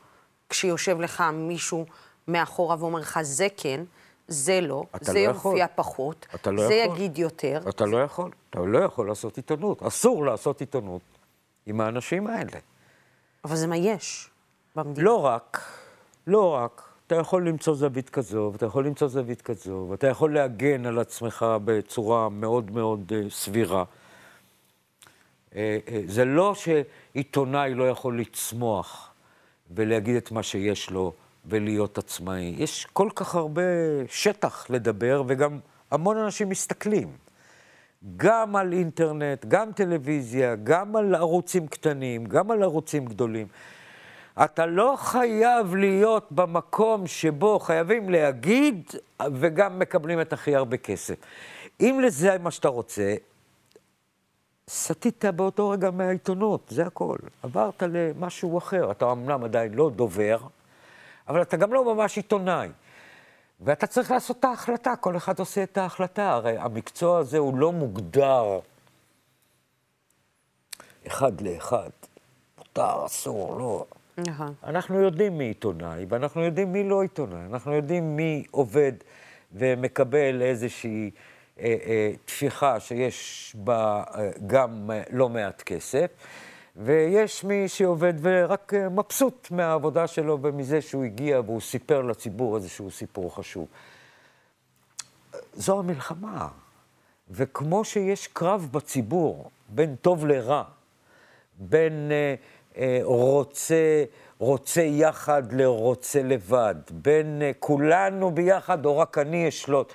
כשיושב לך מישהו מאחורה ואומר לך, זה כן, זה לא, זה לא יופיע יכול. פחות, אתה לא זה יכול. יגיד יותר. אתה לא יכול, אתה לא יכול לעשות עיתונות. אסור לעשות עיתונות עם האנשים האלה. אבל זה מה יש במדינה. לא רק, לא רק. אתה יכול למצוא זווית כזו, ואתה יכול למצוא זווית כזו, ואתה יכול להגן על עצמך בצורה מאוד מאוד אה, סבירה. אה, אה, זה לא שעיתונאי לא יכול לצמוח ולהגיד את מה שיש לו ולהיות עצמאי. יש כל כך הרבה שטח לדבר, וגם המון אנשים מסתכלים. גם על אינטרנט, גם טלוויזיה, גם על ערוצים קטנים, גם על ערוצים גדולים. אתה לא חייב להיות במקום שבו חייבים להגיד וגם מקבלים את הכי הרבה כסף. אם לזה מה שאתה רוצה, סטית באותו רגע מהעיתונות, זה הכל. עברת למשהו אחר. אתה אמנם עדיין לא דובר, אבל אתה גם לא ממש עיתונאי. ואתה צריך לעשות את ההחלטה, כל אחד עושה את ההחלטה. הרי המקצוע הזה הוא לא מוגדר אחד לאחד. מותר, אסור, לא. נכון. אנחנו יודעים מי עיתונאי, ואנחנו יודעים מי לא עיתונאי. אנחנו יודעים מי עובד ומקבל איזושהי אה, אה, תפיחה שיש בה אה, גם אה, לא מעט כסף, ויש מי שעובד ורק אה, מבסוט מהעבודה שלו ומזה שהוא הגיע והוא סיפר לציבור איזשהו סיפור חשוב. זו המלחמה. וכמו שיש קרב בציבור בין טוב לרע, בין אה, אה, רוצה, רוצה יחד לרוצה לבד, בין אה, כולנו ביחד או רק אני אשלוט.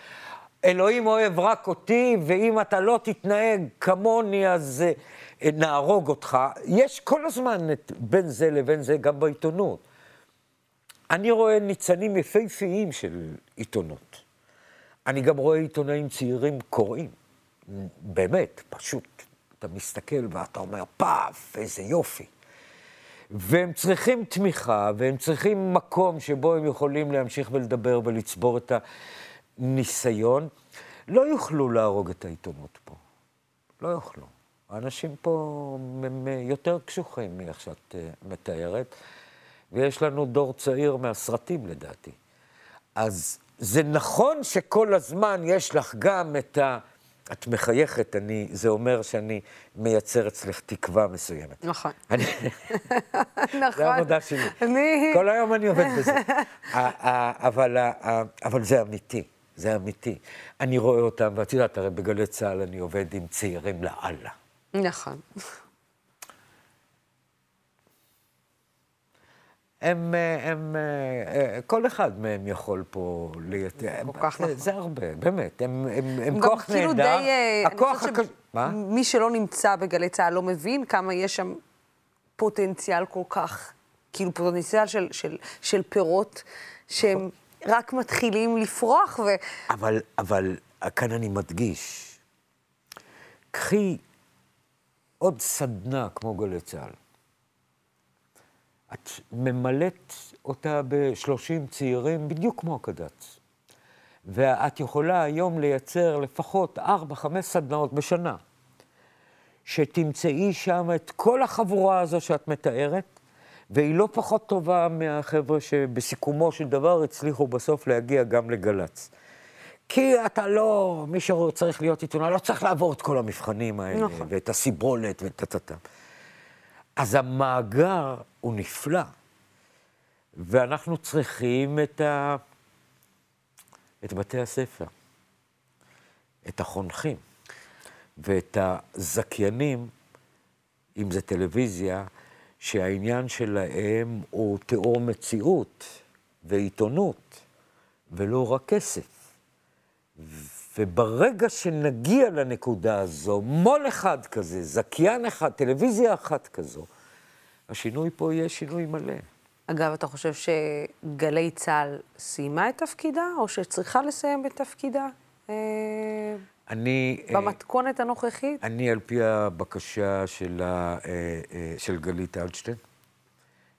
אלוהים אוהב רק אותי, ואם אתה לא תתנהג כמוני, אז אה, נהרוג אותך. יש כל הזמן את, בין זה לבין זה גם בעיתונות. אני רואה ניצנים יפהפיים של עיתונות. אני גם רואה עיתונאים צעירים קוראים. באמת, פשוט. אתה מסתכל ואתה אומר, פאף, איזה יופי. והם צריכים תמיכה, והם צריכים מקום שבו הם יכולים להמשיך ולדבר ולצבור את הניסיון. לא יוכלו להרוג את העיתונות פה. לא יוכלו. האנשים פה הם יותר קשוחים מאיך שאת אה, מתארת, ויש לנו דור צעיר מהסרטים לדעתי. אז זה נכון שכל הזמן יש לך גם את ה... את מחייכת, אני, זה אומר שאני מייצר אצלך תקווה מסוימת. נכון. אני, נכון. זה העבודה שלי. אני... כל היום אני עובד בזה. ה- ה- אבל, ה- אבל זה אמיתי, זה אמיתי. אני רואה אותם, ואת יודעת, הרי בגלי צה"ל אני עובד עם צעירים לאללה. נכון. הם, אה, הם, אה, אה, כל אחד מהם יכול פה לייתר. כל כך נכון. זה הרבה, באמת. הם, הם, הם כוח כאילו נהדר. די... אה, אני הכוח הקש... מה? שמי שלא נמצא בגלי צה"ל לא מבין כמה יש שם פוטנציאל כל כך, כאילו פוטנציאל של, של, של פירות שהם רק מתחילים לפרוח, ו... אבל, אבל כאן אני מדגיש, קחי עוד סדנה כמו גלי צה"ל. את ממלאת אותה ב-30 צעירים, בדיוק כמו הקד"צ. ואת יכולה היום לייצר לפחות 4-5 סדנאות בשנה, שתמצאי שם את כל החבורה הזו שאת מתארת, והיא לא פחות טובה מהחבר'ה שבסיכומו של דבר הצליחו בסוף להגיע גם לגל"צ. כי אתה לא, מי שצריך להיות עיתונאי, לא צריך לעבור את כל המבחנים האלה, נכון. ואת הסיבולת ואת הטאטה. אז המאגר הוא נפלא, ואנחנו צריכים את, ה... את בתי הספר, את החונכים ואת הזכיינים, אם זה טלוויזיה, שהעניין שלהם הוא תיאור מציאות ועיתונות, ולא רק כסף. וברגע שנגיע לנקודה הזו, מו"ל אחד כזה, זכיין אחד, טלוויזיה אחת כזו, השינוי פה יהיה שינוי מלא. אגב, אתה חושב שגלי צה"ל סיימה את תפקידה, או שצריכה לסיים את תפקידה? אה, אני... אה, במתכונת הנוכחית? אני, על פי הבקשה של, ה, אה, של גלית אלטשטיין,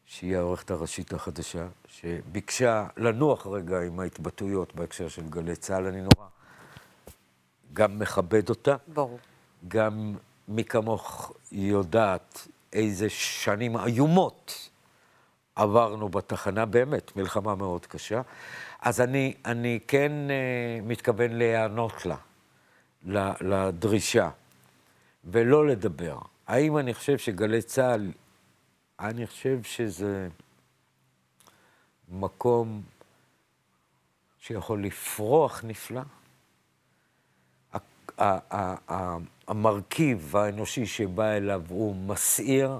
שהיא העורכת הראשית החדשה, שביקשה לנוח רגע עם ההתבטאויות בהקשר של גלי צה"ל, אני נורא גם מכבד אותה. ברור. גם מי כמוך יודעת איזה שנים איומות עברנו בתחנה, באמת, מלחמה מאוד קשה. אז אני, אני כן uh, מתכוון להיענות לה, לדרישה, ולא לדבר. האם אני חושב שגלי צה"ל, אני חושב שזה מקום שיכול לפרוח נפלא. המרכיב האנושי שבא אליו הוא מסעיר,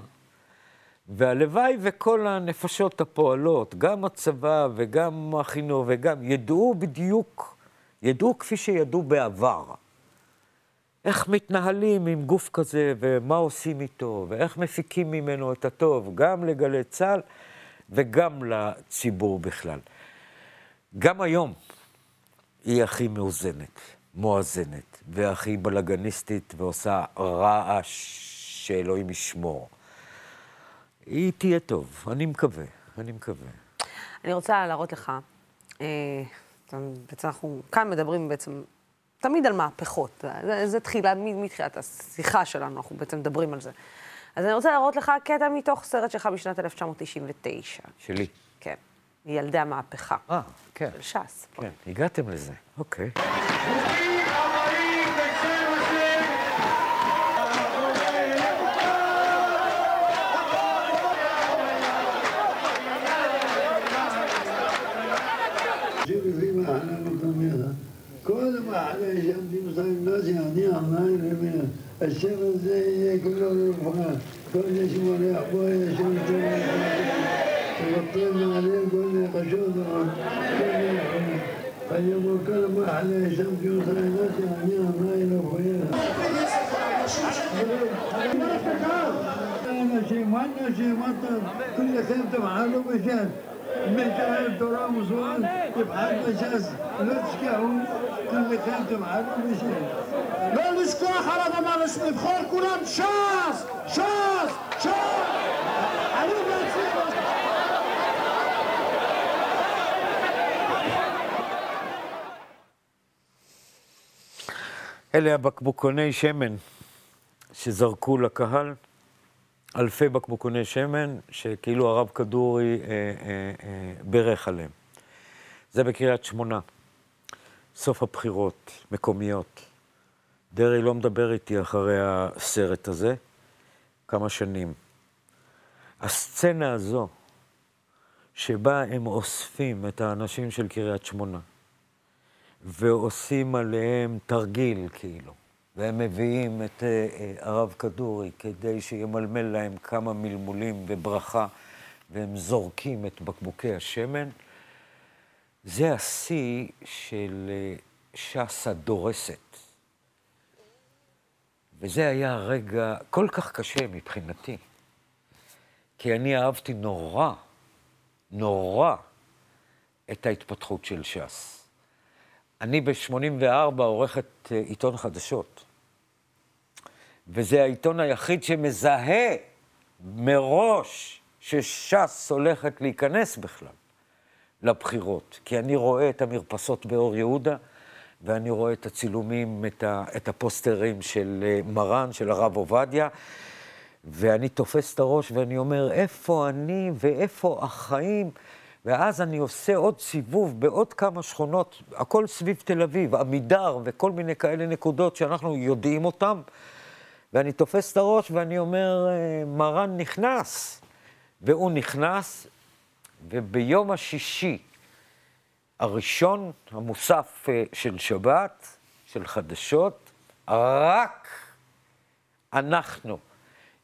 והלוואי וכל הנפשות הפועלות, גם הצבא וגם החינוך וגם, ידעו בדיוק, ידעו כפי שידעו בעבר. איך מתנהלים עם גוף כזה, ומה עושים איתו, ואיך מפיקים ממנו את הטוב, גם לגלי צה"ל וגם לציבור בכלל. גם היום היא הכי מאוזנת, מואזנת, והכי בלאגניסטית, ועושה רעש שאלוהים ישמור. היא תהיה טוב, אני מקווה, אני מקווה. אני רוצה להראות לך, אה, בעצם אנחנו כאן מדברים בעצם תמיד על מהפכות. זה, זה תחילה, מתחילת השיחה שלנו, אנחנו בעצם מדברים על זה. אז אני רוצה להראות לך קטע מתוך סרט שלך משנת 1999. שלי. כן. ילדי המהפכה. אה, כן. של ש"ס. כן, הגעתם לזה, אוקיי. على شمتي مصيبات يعني عمال ربنا الشمس زي كل الرحمن لي شمال يا أبويا شمس تغطينا عليه كل قشود كل قيم الكلمة على شمتي مصيبات يعني عمال أبويا أنا شيء ما أنا شيء كل سنة معلومة شمس מלחמת תורה ומזון, תבחר בש"ס, לא תשכחו, כולכם תבחרו בש"ס. לא לשכוח על אדמה לבחור כולם ש"ס! ש"ס! ש"ס! עלו להצליח! אלה הבקבוקוני שמן שזרקו לקהל. אלפי בקבוקוני שמן, שכאילו הרב כדורי אה, אה, אה, בירך עליהם. זה בקריית שמונה, סוף הבחירות, מקומיות. דרעי לא מדבר איתי אחרי הסרט הזה, כמה שנים. הסצנה הזו, שבה הם אוספים את האנשים של קריית שמונה, ועושים עליהם תרגיל, כאילו, והם מביאים את uh, uh, הרב כדורי כדי שימלמל להם כמה מלמולים וברכה, והם זורקים את בקבוקי השמן, זה השיא של uh, ש"ס הדורסת. וזה היה רגע כל כך קשה מבחינתי, כי אני אהבתי נורא, נורא, את ההתפתחות של ש"ס. אני ב-84 עורכת אה, עיתון חדשות, וזה העיתון היחיד שמזהה מראש שש"ס הולכת להיכנס בכלל לבחירות. כי אני רואה את המרפסות באור יהודה, ואני רואה את הצילומים, את, ה, את הפוסטרים של אה, מרן, של הרב עובדיה, ואני תופס את הראש ואני אומר, איפה אני ואיפה החיים? ואז אני עושה עוד סיבוב בעוד כמה שכונות, הכל סביב תל אביב, עמידר וכל מיני כאלה נקודות שאנחנו יודעים אותן, ואני תופס את הראש ואני אומר, אה, מרן נכנס. והוא נכנס, וביום השישי הראשון, המוסף אה, של שבת, של חדשות, רק אנחנו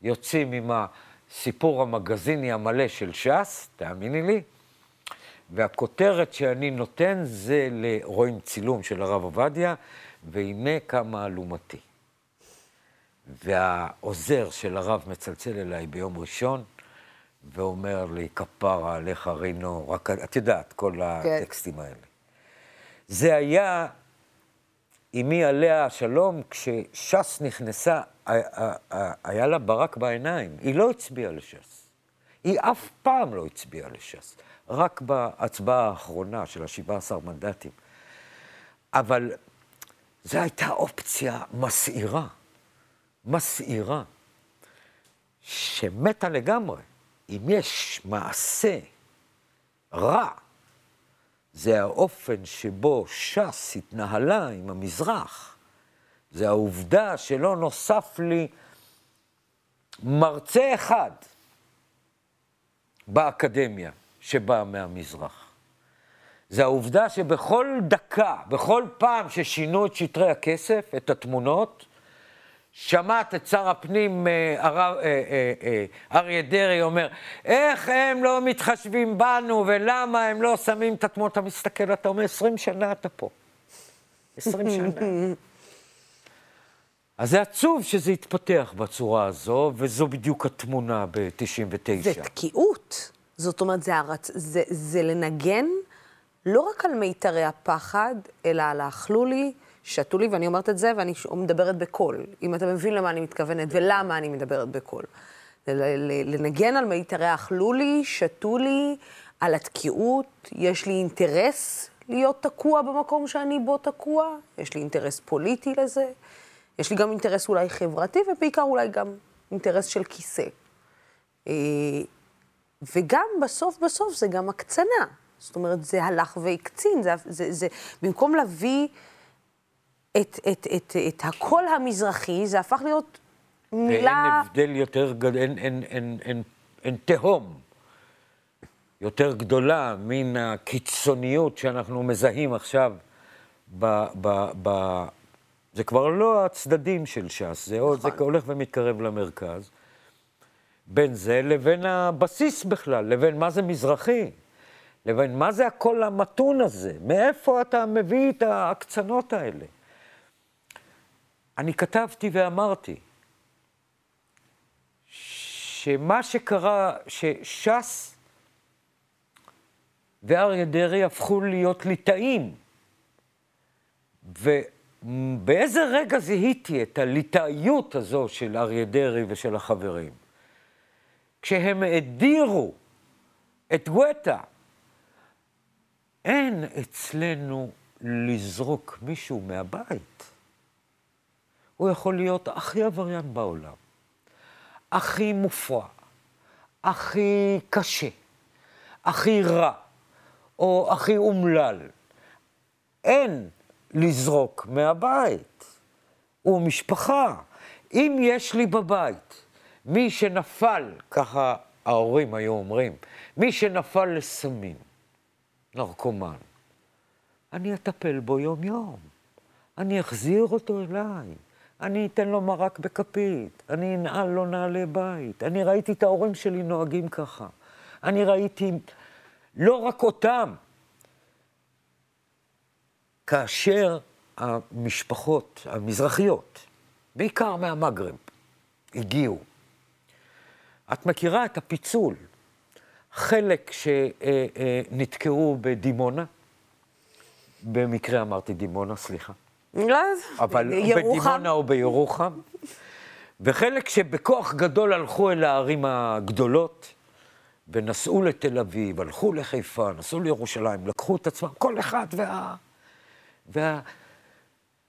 יוצאים עם הסיפור המגזיני המלא של ש"ס, תאמיני לי, והכותרת שאני נותן זה לרואים צילום של הרב עובדיה, והנה כמה אלומתי. והעוזר של הרב מצלצל אליי ביום ראשון, ואומר לי, כפרה עליך רינו, רק, את יודעת, כל כן. הטקסטים האלה. זה היה, אמי עליה השלום, כשש"ס נכנסה, היה לה ברק בעיניים. היא לא הצביעה לש"ס. היא אף פעם לא הצביעה לש"ס. רק בהצבעה האחרונה של ה-17 מנדטים. אבל זו הייתה אופציה מסעירה, מסעירה, שמתה לגמרי. אם יש מעשה רע, זה האופן שבו ש"ס התנהלה עם המזרח. זה העובדה שלא נוסף לי מרצה אחד באקדמיה שבא מהמזרח. זה העובדה שבכל דקה, בכל פעם ששינו את שטרי הכסף, את התמונות, שמעת את שר הפנים אה, הרב, אה, אה, אריה דרעי אומר, איך הם לא מתחשבים בנו ולמה הם לא שמים את התמונות? אתה מסתכל, אתה אומר, 20 שנה אתה פה. 20 שנה. אז זה עצוב שזה יתפתח בצורה הזו, וזו בדיוק התמונה ב-99. זה תקיעות. זאת אומרת, זה, הרצ... זה, זה לנגן לא רק על מיתרי הפחד, אלא על האכלו לי, שתו לי, ואני אומרת את זה, ואני מדברת בקול. אם אתה מבין למה אני מתכוונת ולמה אני מדברת בקול. לנגן על מיתרי אכלו לי, שתו לי, על התקיעות, יש לי אינטרס להיות תקוע במקום שאני בו תקוע, יש לי אינטרס פוליטי לזה, יש לי גם אינטרס אולי חברתי, ובעיקר אולי גם אינטרס של כיסא. אה, וגם בסוף בסוף זה גם הקצנה. זאת אומרת, זה הלך והקצין, זה, זה, זה, במקום להביא את, את, את, את הקול המזרחי, זה הפך להיות מילה... ואין הבדל יותר גדול, אין, אין, אין, אין, אין תהום יותר גדולה מן הקיצוניות שאנחנו מזהים עכשיו ב... ב, ב זה כבר לא הצדדים של ש"ס, זה, נכון. זה הולך ומתקרב למרכז. בין זה לבין הבסיס בכלל, לבין מה זה מזרחי, לבין מה זה הקול המתון הזה, מאיפה אתה מביא את ההקצנות האלה. אני כתבתי ואמרתי שמה שקרה, שש"ס ואריה דרעי הפכו להיות ליטאים. ובאיזה רגע זיהיתי את הליטאיות הזו של אריה דרעי ושל החברים? כשהם הדירו את גואטה. אין אצלנו לזרוק מישהו מהבית. הוא יכול להיות הכי עבריין בעולם, הכי מופרע, הכי קשה, הכי רע, או הכי אומלל. אין לזרוק מהבית. הוא משפחה. אם יש לי בבית מי שנפל, ככה ההורים היו אומרים, מי שנפל לסמים, נרקומן, אני אטפל בו יום-יום. אני אחזיר אותו אליי. אני אתן לו מרק בכפית, אני אנעל לו נעלי בית. אני ראיתי את ההורים שלי נוהגים ככה. אני ראיתי לא רק אותם. כאשר המשפחות המזרחיות, בעיקר מהמגרב, הגיעו, את מכירה את הפיצול. חלק שנתקעו בדימונה, במקרה אמרתי דימונה, סליחה. לא, אבל ירוחם. בדימונה או בירוחם. וחלק שבכוח גדול הלכו אל הערים הגדולות, ונסעו לתל אביב, הלכו לחיפה, נסעו לירושלים, לקחו את עצמם, כל אחד וה... וה...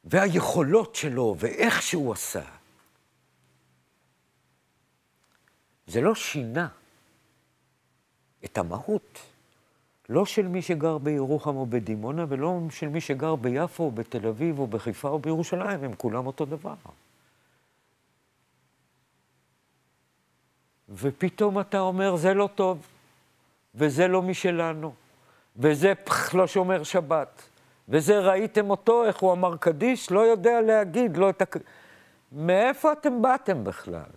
והיכולות שלו, ואיך שהוא עשה. זה לא שינה את המהות, לא של מי שגר בירוחם או בדימונה, ולא של מי שגר ביפו או בתל אביב או בחיפה או בירושלים, הם כולם אותו דבר. ופתאום אתה אומר, זה לא טוב, וזה לא משלנו, וזה פח, לא שומר שבת, וזה ראיתם אותו, איך הוא אמר קדיש, לא יודע להגיד, לא את הק... מאיפה אתם באתם בכלל?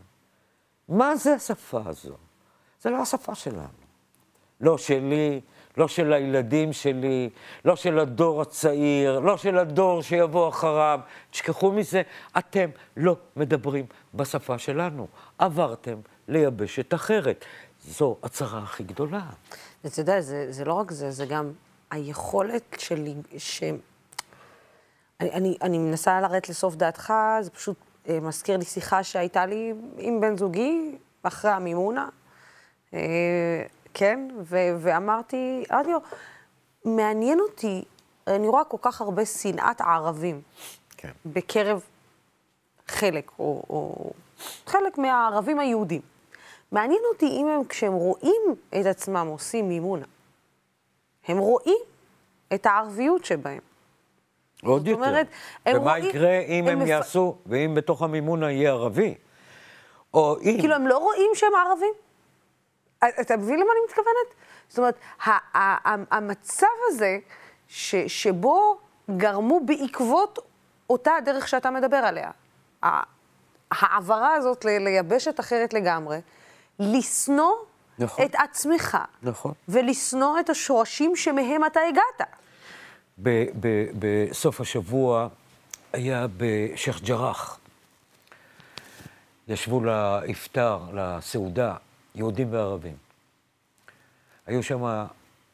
מה זה השפה הזו? זה לא השפה שלנו. לא שלי, לא של הילדים שלי, לא של הדור הצעיר, לא של הדור שיבוא אחריו. תשכחו מזה, אתם לא מדברים בשפה שלנו. עברתם ליבשת אחרת. זו הצרה הכי גדולה. אתה יודע, זה, זה לא רק זה, זה גם היכולת שלי, ש... אני, אני, אני מנסה לרדת לסוף דעתך, זה פשוט אה, מזכיר לי שיחה שהייתה לי עם בן זוגי אחרי המימונה, אה, כן, ו, ואמרתי, אמרתי לו, מעניין אותי, אני רואה כל כך הרבה שנאת ערבים כן. בקרב חלק, או, או חלק מהערבים היהודים. מעניין אותי אם הם, כשהם רואים את עצמם עושים מימונה, הם רואים את הערביות שבהם. עוד זאת יותר. אומרת, הם ומה רואים- יקרה אם הם הם מפ- יעשו, ואם בתוך המימונה יהיה ערבי? או אם... כאילו, הם לא רואים שהם ערבים? אתה מבין למה אני מתכוונת? זאת אומרת, ה- ה- ה- המצב הזה, ש- שבו גרמו בעקבות אותה הדרך שאתה מדבר עליה, העברה הזאת ל- ליבשת אחרת לגמרי, לשנוא נכון. את עצמך, נכון. ולשנוא את השורשים שמהם אתה הגעת. ב- ב- בסוף השבוע היה בשייח' ג'ראח. ישבו לאפטר, לסעודה, יהודים וערבים. היו שם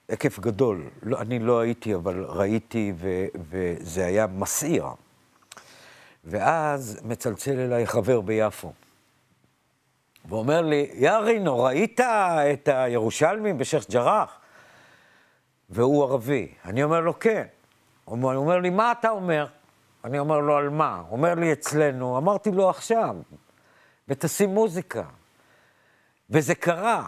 היקף גדול. לא, אני לא הייתי, אבל ראיתי, ו, וזה היה מסעיר. ואז מצלצל אליי חבר ביפו, ואומר לי, יארינו, ראית את הירושלמים בשייח' ג'ראח? והוא ערבי. אני אומר לו, כן. הוא אומר לי, מה אתה אומר? אני אומר לו, על מה? הוא אומר לי, אצלנו. אמרתי לו, עכשיו, ותשים מוזיקה. וזה קרה,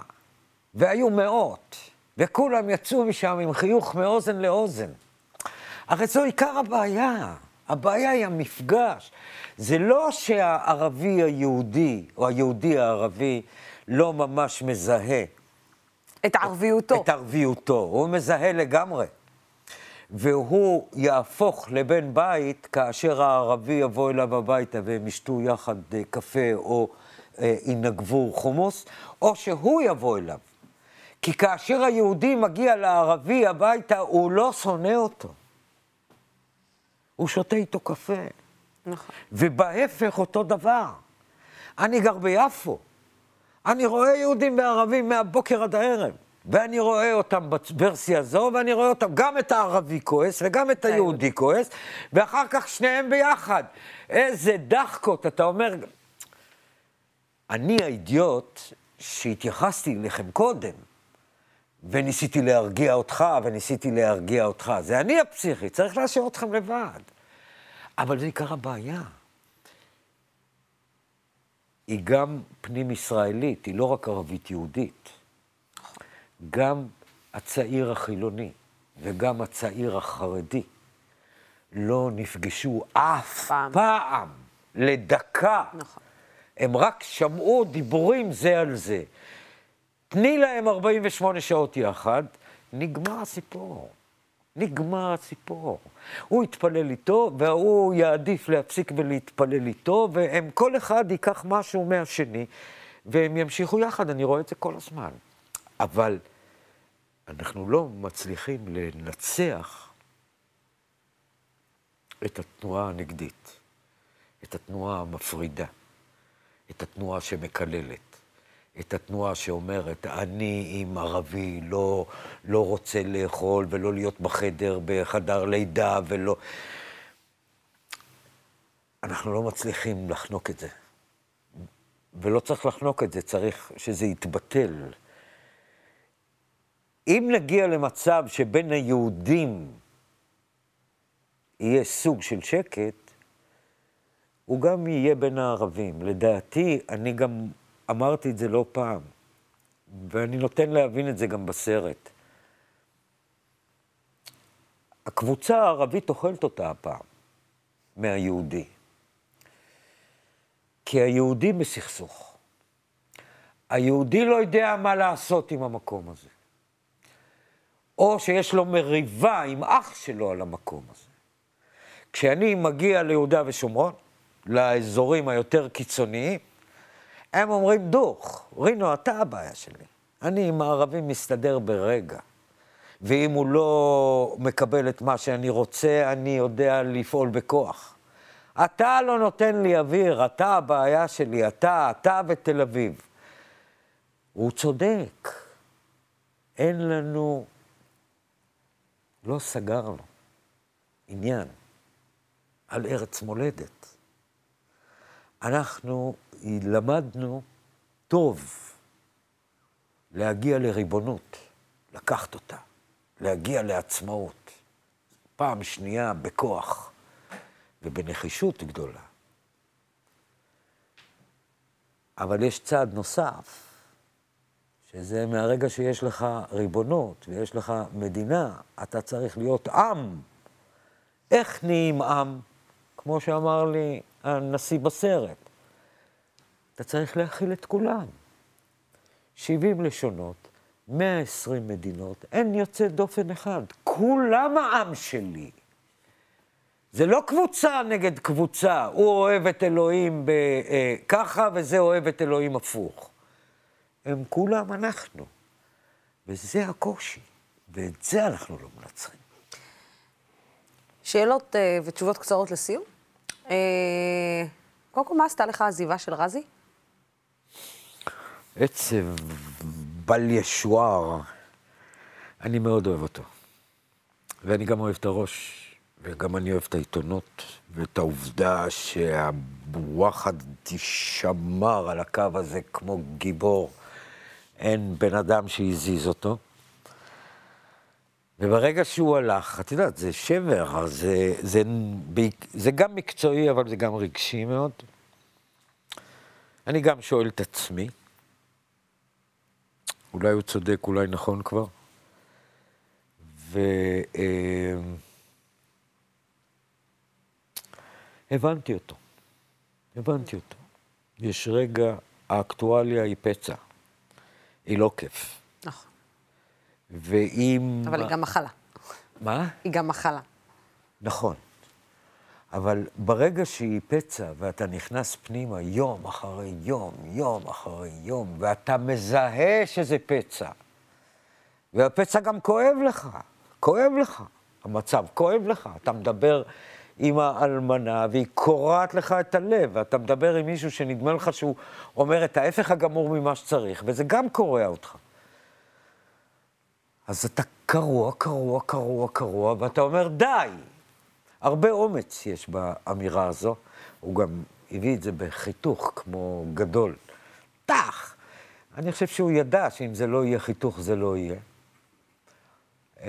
והיו מאות, וכולם יצאו משם עם חיוך מאוזן לאוזן. הרי זו עיקר הבעיה. הבעיה היא המפגש. זה לא שהערבי היהודי, או היהודי הערבי, לא ממש מזהה את ערביותו. את ערביותו, הוא מזהה לגמרי. והוא יהפוך לבן בית כאשר הערבי יבוא אליו הביתה והם ישתו יחד אה, קפה או ינגבו חומוס, או שהוא יבוא אליו. כי כאשר היהודי מגיע לערבי הביתה, הוא לא שונא אותו. הוא שותה איתו קפה. נכון. ובהפך אותו דבר. אני גר ביפו. אני רואה יהודים וערבים מהבוקר עד הערב. ואני רואה אותם בוורסיה הזו, ואני רואה אותם, גם את הערבי כועס וגם את היהודי כועס, ואחר כך שניהם ביחד. איזה דחקות, אתה אומר... אני האידיוט שהתייחסתי אליכם קודם, וניסיתי להרגיע אותך, וניסיתי להרגיע אותך. זה אני הפסיכי, צריך להשאיר אתכם לבד. אבל זה עיקר הבעיה. היא גם פנים-ישראלית, היא לא רק ערבית-יהודית. גם הצעיר החילוני וגם הצעיר החרדי לא נפגשו אף פעם. פעם, לדקה. נכון. הם רק שמעו דיבורים זה על זה. תני להם 48 שעות יחד, נגמר הסיפור. נגמר הסיפור. הוא יתפלל איתו, והוא יעדיף להפסיק ולהתפלל איתו, והם, כל אחד ייקח משהו מהשני, והם ימשיכו יחד, אני רואה את זה כל הזמן. אבל אנחנו לא מצליחים לנצח את התנועה הנגדית, את התנועה המפרידה, את התנועה שמקללת, את התנועה שאומרת, אני עם ערבי לא, לא רוצה לאכול ולא להיות בחדר, בחדר לידה ולא... אנחנו לא מצליחים לחנוק את זה. ולא צריך לחנוק את זה, צריך שזה יתבטל. אם נגיע למצב שבין היהודים יהיה סוג של שקט, הוא גם יהיה בין הערבים. לדעתי, אני גם אמרתי את זה לא פעם, ואני נותן להבין את זה גם בסרט. הקבוצה הערבית אוכלת אותה הפעם, מהיהודי. כי היהודי בסכסוך. היהודי לא יודע מה לעשות עם המקום הזה. או שיש לו מריבה עם אח שלו על המקום הזה. כשאני מגיע ליהודה ושומרון, לאזורים היותר קיצוניים, הם אומרים, דוך, רינו, אתה הבעיה שלי. אני עם הערבים מסתדר ברגע. ואם הוא לא מקבל את מה שאני רוצה, אני יודע לפעול בכוח. אתה לא נותן לי אוויר, אתה הבעיה שלי, אתה, אתה ותל אביב. הוא צודק. אין לנו, לא סגרנו עניין על ארץ מולדת. אנחנו למדנו טוב להגיע לריבונות, לקחת אותה, להגיע לעצמאות. פעם שנייה בכוח ובנחישות גדולה. אבל יש צעד נוסף, שזה מהרגע שיש לך ריבונות ויש לך מדינה, אתה צריך להיות עם. איך נהיים עם? כמו שאמר לי הנשיא בסרט. אתה צריך להכיל את כולם. 70 לשונות, 120 מדינות, אין יוצא דופן אחד. כולם העם שלי. זה לא קבוצה נגד קבוצה, הוא אוהב את אלוהים ב, אה, ככה וזה אוהב את אלוהים הפוך. הם כולם אנחנו. וזה הקושי, ואת זה אנחנו לא מנצחים. שאלות אה, ותשובות קצרות לסיום. אה, קודם כל, מה עשתה לך העזיבה של רזי? עצב בל ישוער. אני מאוד אוהב אותו. ואני גם אוהב את הראש, וגם אני אוהב את העיתונות, ואת העובדה שהוואחד תשמר על הקו הזה כמו גיבור. אין בן אדם שהזיז אותו. וברגע שהוא הלך, את יודעת, זה שבר, זה, זה, זה, זה גם מקצועי, אבל זה גם רגשי מאוד. אני גם שואל את עצמי, אולי הוא צודק, אולי נכון כבר, והבנתי אה, אותו, הבנתי אותו. יש רגע, האקטואליה היא פצע, היא לא כיף. נכון. ואם... אבל היא גם מחלה. מה? היא גם מחלה. נכון. אבל ברגע שהיא פצע ואתה נכנס פנימה יום אחרי יום, יום אחרי יום, ואתה מזהה שזה פצע, והפצע גם כואב לך, כואב לך, המצב כואב לך. אתה מדבר עם האלמנה והיא קורעת לך את הלב, ואתה מדבר עם מישהו שנדמה לך שהוא אומר את ההפך הגמור ממה שצריך, וזה גם קורע אותך. אז אתה קרוע, קרוע, קרוע, קרוע, ואתה אומר, די. הרבה אומץ יש באמירה הזו. הוא גם הביא את זה בחיתוך כמו גדול. טח! אני חושב שהוא ידע שאם זה לא יהיה חיתוך, זה לא יהיה. אמ,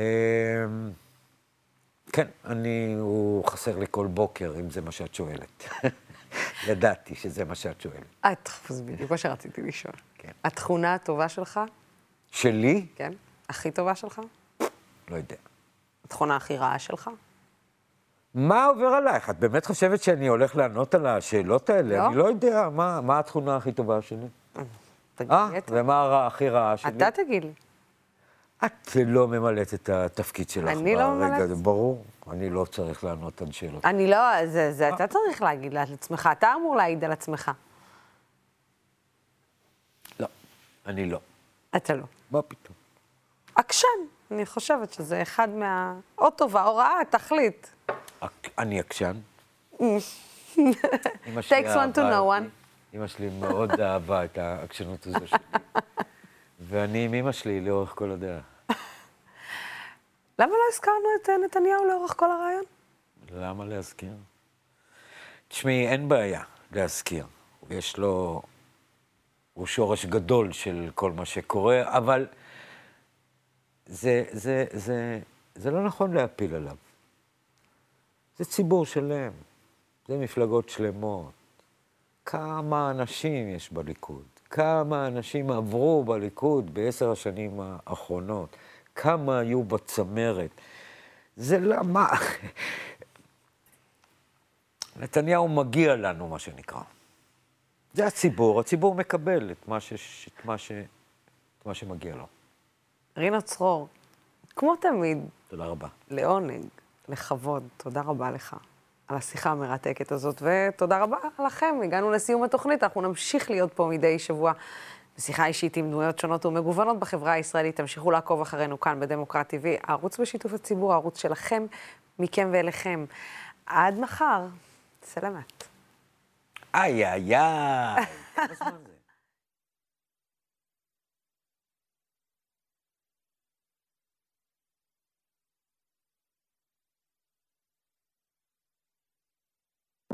כן, אני, הוא חסר לי כל בוקר, אם זה מה שאת שואלת. ידעתי שזה מה שאת שואלת. את, זה בדיוק מה שרציתי לשאול. כן. התכונה הטובה שלך? שלי? כן. הכי טובה שלך? לא יודע. התכונה הכי רעה שלך? מה עובר עלייך? את באמת חושבת שאני הולך לענות על השאלות האלה? לא. אני לא יודע, מה, מה התכונה הכי טובה שלי? תגיד אה, לי אתה. ומה הרע הכי רעה שלי? אתה תגיד לי. את לא ממלאת את התפקיד שלך אני לא ממלאת? ברור, אני לא צריך לענות על שאלות. אני לא, זה, זה אתה צריך להגיד לעצמך, אתה אמור להעיד על עצמך. לא, אני לא. אתה לא. מה פתאום? עקשן, אני חושבת שזה אחד מה... או טובה או רעה, תחליט. אני עקשן. Takes one to know one. אמא שלי מאוד אהבה את העקשנות הזו שלי. ואני עם אמא שלי לאורך כל הדרך. למה לא הזכרנו את אה, נתניהו לאורך כל הרעיון? למה להזכיר? תשמעי, אין בעיה להזכיר. יש לו... הוא שורש גדול של כל מה שקורה, אבל זה, זה, זה, זה לא נכון להפיל עליו. זה ציבור שלם, זה מפלגות שלמות. כמה אנשים יש בליכוד? כמה אנשים עברו בליכוד בעשר השנים האחרונות? כמה היו בצמרת? זה למה... נתניהו מגיע לנו, מה שנקרא. זה הציבור, הציבור מקבל את מה, ש... את מה, ש... את מה שמגיע לו. רינו צרור, כמו תמיד, תודה רבה. לעונג, לכבוד, תודה רבה לך על השיחה המרתקת הזאת, ותודה רבה לכם. הגענו לסיום התוכנית, אנחנו נמשיך להיות פה מדי שבוע בשיחה אישית עם דמויות שונות ומגוונות בחברה הישראלית. תמשיכו לעקוב אחרינו כאן בדמוקרט TV, הערוץ בשיתוף הציבור, הערוץ שלכם, מכם ואליכם. עד מחר, סלמת. איי, איי, איי.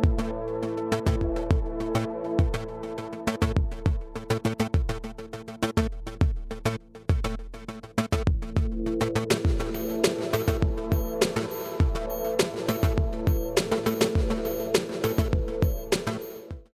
you